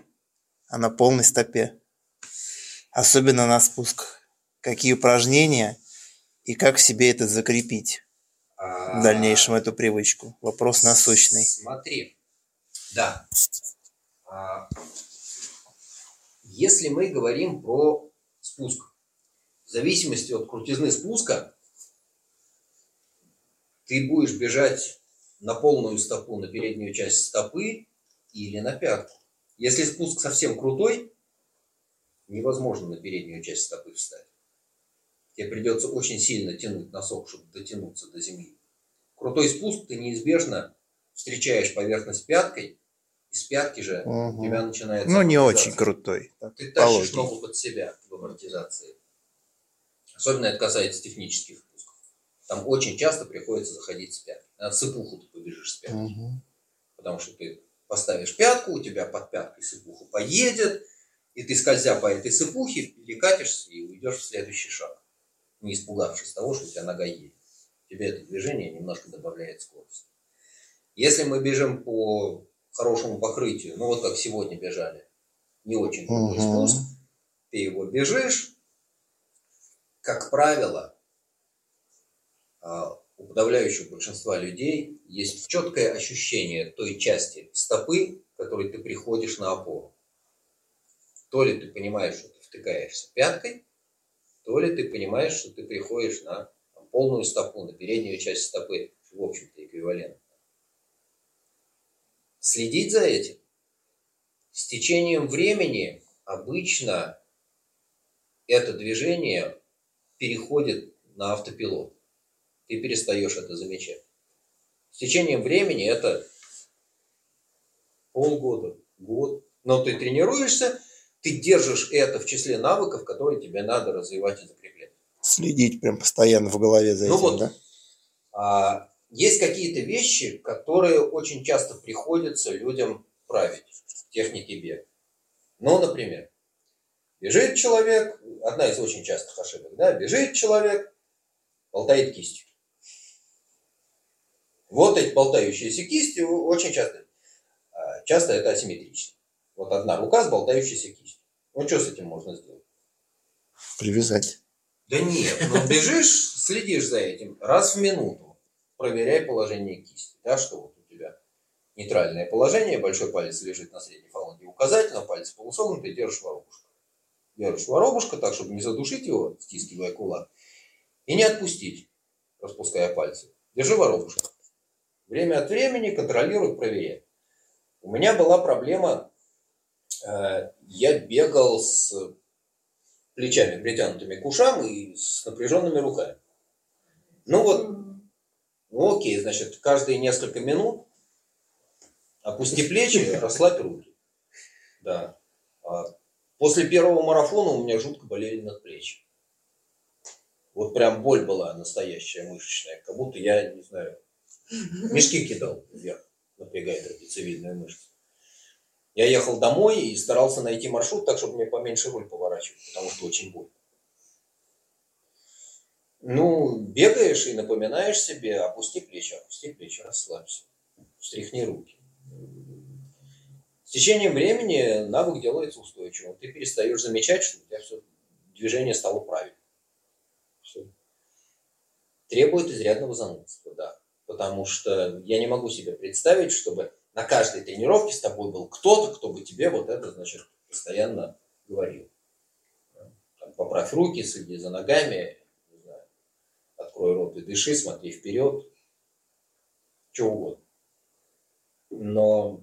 а на полной стопе. Особенно на спусках. Какие упражнения и как себе это закрепить в дальнейшем, эту привычку. Вопрос насущный. Смотри, да. А, если мы говорим про спуск, в зависимости от крутизны спуска, ты будешь бежать на полную стопу, на переднюю часть стопы или на пятку. Если спуск совсем крутой, невозможно на переднюю часть стопы встать. Тебе придется очень сильно тянуть носок, чтобы дотянуться до земли. Крутой спуск ты неизбежно встречаешь поверхность пяткой, из пятки же угу. у тебя начинается... Ну, не очень крутой. Ты тащишь ногу под себя в амортизации. Особенно это касается технических спусков. Там очень часто приходится заходить с пятки. На сыпуху ты побежишь с пятки. Угу. Потому что ты поставишь пятку, у тебя под пяткой сыпуха поедет, и ты, скользя по этой сыпухе, перекатишься и уйдешь в следующий шаг, не испугавшись того, что у тебя нога едет. Тебе это движение немножко добавляет скорость. Если мы бежим по хорошему покрытию, ну вот как сегодня бежали, не очень крутой угу. спуск, ты его бежишь, как правило, а, у подавляющего большинства людей есть четкое ощущение той части стопы, которой ты приходишь на опору. То ли ты понимаешь, что ты втыкаешься пяткой, то ли ты понимаешь, что ты приходишь на полную стопу, на переднюю часть стопы, в общем-то эквивалент. Следить за этим. С течением времени обычно это движение переходит на автопилот ты перестаешь это замечать. С течением времени это полгода, год. Но ты тренируешься, ты держишь это в числе навыков, которые тебе надо развивать и закреплять. Следить прям постоянно в голове за ну этим, вот, да? А, есть какие-то вещи, которые очень часто приходится людям править в технике бега. Ну, например, бежит человек, одна из очень частых ошибок, да, бежит человек, болтает кистью. Вот эти болтающиеся кисти очень часто, а, часто это асимметрично. Вот одна рука с болтающейся кистью. Ну, что с этим можно сделать? Привязать. Да нет, ну бежишь, следишь за этим раз в минуту, проверяй положение кисти, да, что вот у тебя нейтральное положение, большой палец лежит на средней фаланге, указательного пальца полусогнутый держишь воробушка. Держишь воробушка так, чтобы не задушить его, стискивая кулак, и не отпустить, распуская пальцы. Держи воробушка. Время от времени контролируй, проверяй. У меня была проблема, я бегал с плечами притянутыми к ушам и с напряженными руками. Ну вот, ну окей, значит, каждые несколько минут опусти плечи, расслабь руки. Да. А после первого марафона у меня жутко болели над плечи. Вот прям боль была настоящая мышечная, как будто я, не знаю, мешки кидал вверх, напрягая трапециевидную мышцу. Я ехал домой и старался найти маршрут так, чтобы мне поменьше руль поворачивать, потому что очень больно. Ну, бегаешь и напоминаешь себе, опусти плечи, опусти плечи, расслабься, встряхни руки. С течением времени навык делается устойчивым. Ты перестаешь замечать, что у тебя все движение стало правильным. Все. Требует изрядного занудства, да. Потому что я не могу себе представить, чтобы на каждой тренировке с тобой был кто-то, кто бы тебе вот это, значит, постоянно говорил. Там, поправь руки, следи за ногами, не знаю, открой рот и дыши, смотри вперед, что угодно. Но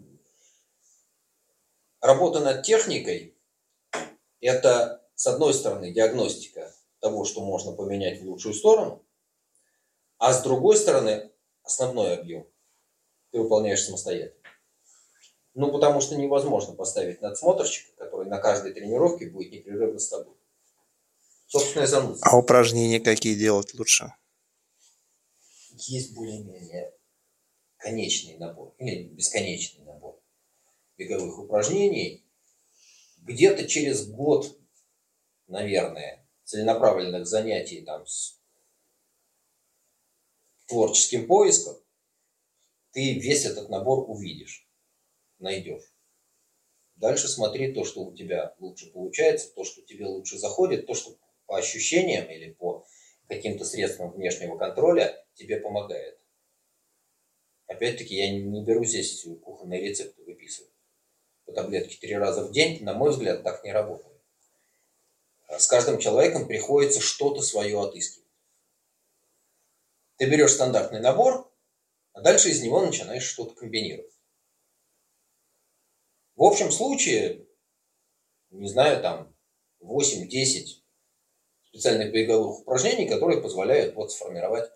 работа над техникой – это, с одной стороны, диагностика того, что можно поменять в лучшую сторону, а с другой стороны, основной объем ты выполняешь самостоятельно. Ну, потому что невозможно поставить надсмотрщика, который на каждой тренировке будет непрерывно с тобой. Собственная занудство. А упражнения какие делать лучше? Есть более-менее конечный набор или бесконечный набор беговых упражнений. Где-то через год, наверное, целенаправленных занятий там с творческим поиском, ты весь этот набор увидишь, найдешь. Дальше смотри то, что у тебя лучше получается, то, что тебе лучше заходит, то, что по ощущениям или по каким-то средствам внешнего контроля тебе помогает. Опять-таки, я не беру здесь кухонные рецепты выписывать. По таблетке три раза в день, на мой взгляд, так не работает. С каждым человеком приходится что-то свое отыскивать. Ты берешь стандартный набор, а дальше из него начинаешь что-то комбинировать. В общем случае, не знаю, там 8-10 специальных беговых упражнений, которые позволяют вот сформировать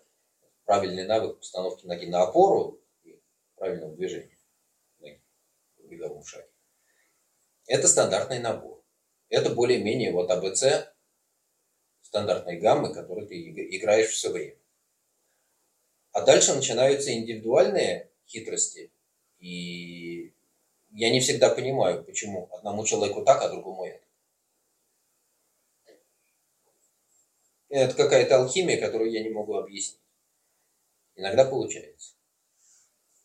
правильный навык постановки ноги на опору и правильного движения ноги в беговом шаге. Это стандартный набор. Это более-менее вот АБЦ стандартной гаммы, которую ты играешь все время. А дальше начинаются индивидуальные хитрости. И я не всегда понимаю, почему одному человеку так, а другому это. Это какая-то алхимия, которую я не могу объяснить. Иногда получается.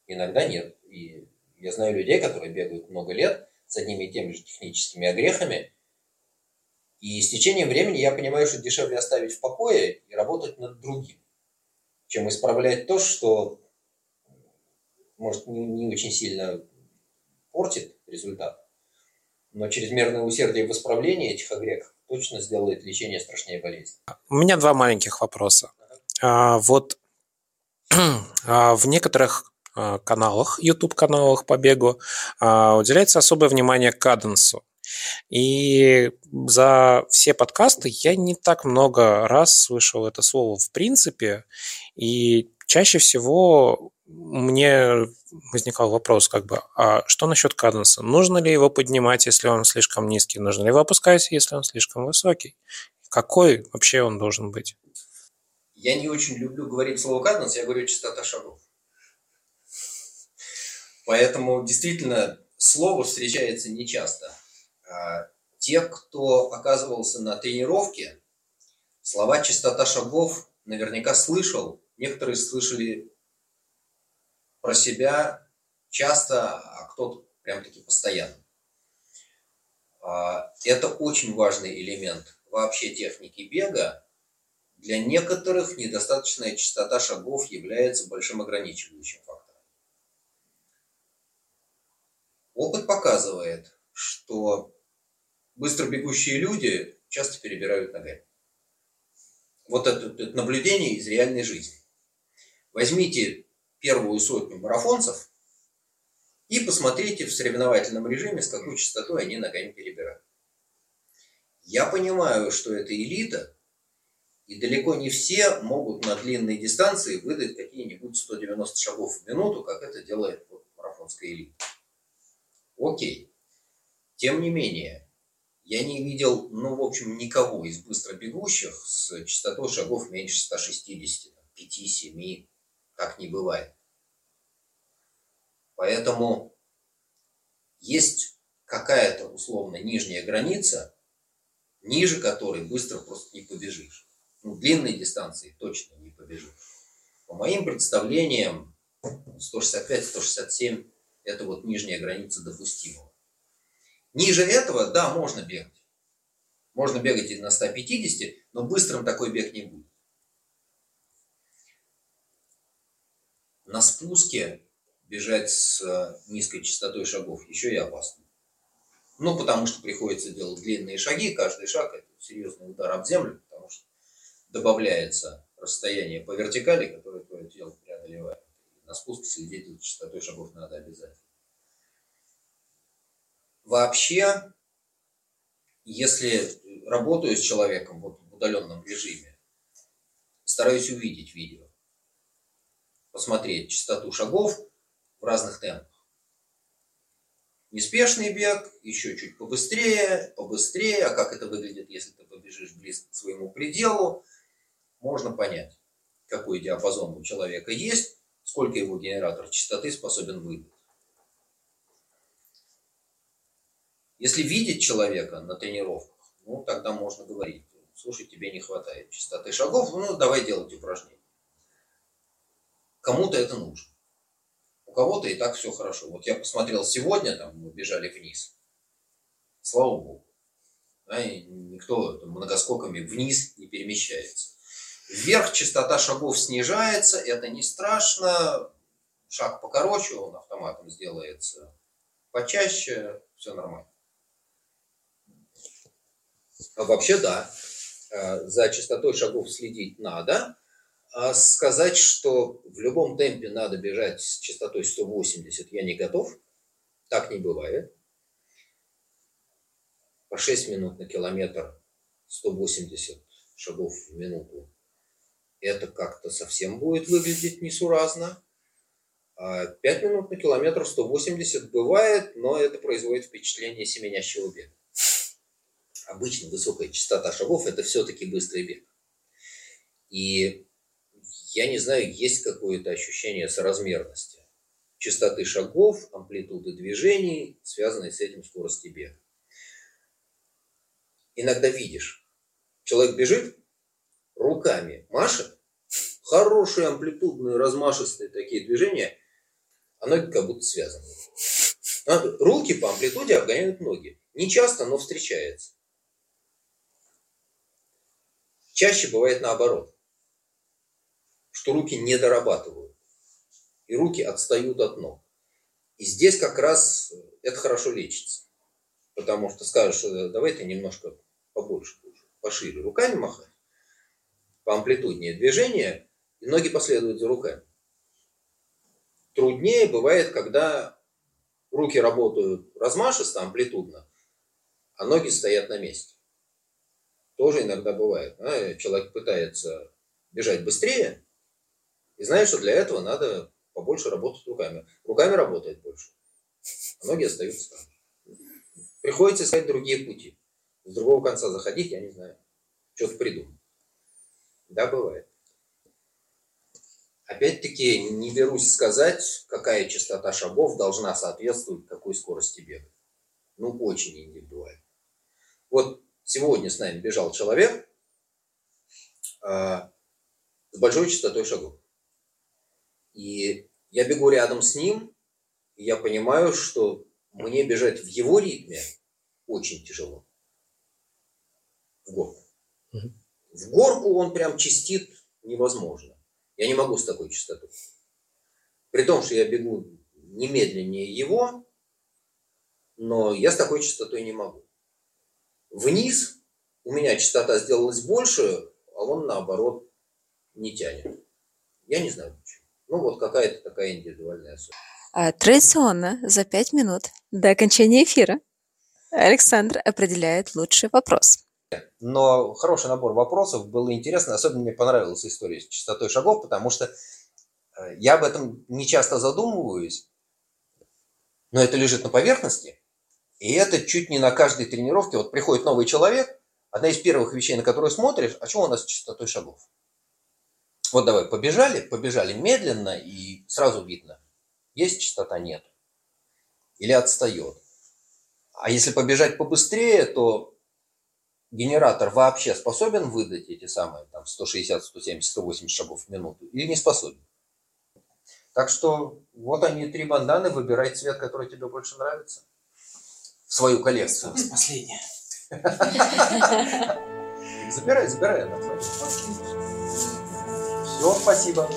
Иногда нет. И я знаю людей, которые бегают много лет с одними и теми же техническими огрехами. И с течением времени я понимаю, что дешевле оставить в покое и работать над другим, чем исправлять то, что может не, не очень сильно портит результат. Но чрезмерное усердие в исправлении этих огрехов точно сделает лечение страшнее болезни. У меня два маленьких вопроса. А, вот а, в некоторых а, каналах, YouTube-каналах по бегу, а, уделяется особое внимание каденсу. И за все подкасты я не так много раз слышал это слово в принципе, и чаще всего мне возникал вопрос, как бы, а что насчет каденса? Нужно ли его поднимать, если он слишком низкий? Нужно ли его опускать, если он слишком высокий? Какой вообще он должен быть? Я не очень люблю говорить слово каденс, я говорю частота шагов. Поэтому действительно слово встречается нечасто. А те, кто оказывался на тренировке, слова частота шагов наверняка слышал. Некоторые слышали про себя часто, а кто-то прям-таки постоянно. А, это очень важный элемент вообще техники бега. Для некоторых недостаточная частота шагов является большим ограничивающим фактором. Опыт показывает, что быстро бегущие люди часто перебирают ногами. Вот это, это наблюдение из реальной жизни. Возьмите первую сотню марафонцев и посмотрите в соревновательном режиме, с какой частотой они ногами перебирают. Я понимаю, что это элита, и далеко не все могут на длинной дистанции выдать какие-нибудь 190 шагов в минуту, как это делает вот марафонская элита. Окей. Тем не менее, я не видел, ну, в общем, никого из быстро бегущих с частотой шагов меньше 160, 5-7, так не бывает. Поэтому есть какая-то условно нижняя граница, ниже которой быстро просто не побежишь. Ну, длинной дистанции точно не побежишь. По моим представлениям, 165-167 это вот нижняя граница допустимого. Ниже этого, да, можно бегать. Можно бегать и на 150, но быстрым такой бег не будет. На спуске бежать с э, низкой частотой шагов еще и опасно. Ну, потому что приходится делать длинные шаги, каждый шаг это серьезный удар об землю, потому что добавляется расстояние по вертикали, которое твое тело преодолевает. На спуске следить за частотой шагов надо обязательно. Вообще, если работаю с человеком вот в удаленном режиме, стараюсь увидеть видео, посмотреть частоту шагов в разных темпах. Неспешный бег, еще чуть побыстрее, побыстрее, а как это выглядит, если ты побежишь близко к своему пределу, можно понять, какой диапазон у человека есть, сколько его генератор частоты способен выдать. Если видеть человека на тренировках, ну, тогда можно говорить, слушай, тебе не хватает частоты шагов, ну, давай делать упражнения. Кому-то это нужно. У кого-то и так все хорошо. Вот я посмотрел сегодня, там мы бежали вниз. Слава Богу. Да, и никто там, многоскоками вниз не перемещается. Вверх частота шагов снижается, это не страшно. Шаг покороче, он автоматом сделается почаще, все нормально. А вообще да, э, за частотой шагов следить надо. А сказать, что в любом темпе надо бежать с частотой 180, я не готов. Так не бывает. По 6 минут на километр 180 шагов в минуту. Это как-то совсем будет выглядеть несуразно. А 5 минут на километр 180 бывает, но это производит впечатление семенящего бега обычно высокая частота шагов – это все-таки быстрый бег. И я не знаю, есть какое-то ощущение соразмерности частоты шагов, амплитуды движений, связанной с этим скорости бега. Иногда видишь, человек бежит, руками машет, хорошие амплитудные, размашистые такие движения, а ноги как будто связаны. Руки по амплитуде обгоняют ноги. Не часто, но встречается. Чаще бывает наоборот, что руки не дорабатывают, и руки отстают от ног. И здесь как раз это хорошо лечится. Потому что скажешь, что давай ты немножко побольше, пошире руками махать, по амплитуднее движение, и ноги последуют за руками. Труднее бывает, когда руки работают размашисто, амплитудно, а ноги стоят на месте. Тоже иногда бывает. Человек пытается бежать быстрее, и знает, что для этого надо побольше работать руками. Руками работает больше, а ноги остаются там. Приходится искать другие пути. С другого конца заходить, я не знаю, что-то придумать. Да, бывает. Опять-таки, не берусь сказать, какая частота шагов должна соответствовать какой скорости бега. Ну, очень индивидуально. Вот Сегодня с нами бежал человек э, с большой частотой шагов. И я бегу рядом с ним, и я понимаю, что мне бежать в его ритме очень тяжело. В горку. В горку он прям чистит невозможно. Я не могу с такой частотой. При том, что я бегу немедленнее его, но я с такой частотой не могу. Вниз у меня частота сделалась больше, а он наоборот не тянет. Я не знаю почему. Ну вот какая-то такая индивидуальная особенность. А, Традиционно за пять минут до окончания эфира Александр определяет лучший вопрос. Но хороший набор вопросов, было интересно, особенно мне понравилась история с частотой шагов, потому что э, я об этом не часто задумываюсь, но это лежит на поверхности, и это чуть не на каждой тренировке. Вот приходит новый человек, одна из первых вещей, на которую смотришь, а что у нас с частотой шагов? Вот давай, побежали, побежали медленно, и сразу видно, есть частота, нет. Или отстает. А если побежать побыстрее, то генератор вообще способен выдать эти самые там, 160, 170, 180 шагов в минуту или не способен? Так что вот они, три банданы, выбирай цвет, который тебе больше нравится. В свою коллекцию. Последнее. Забирай, забирай. Все, спасибо.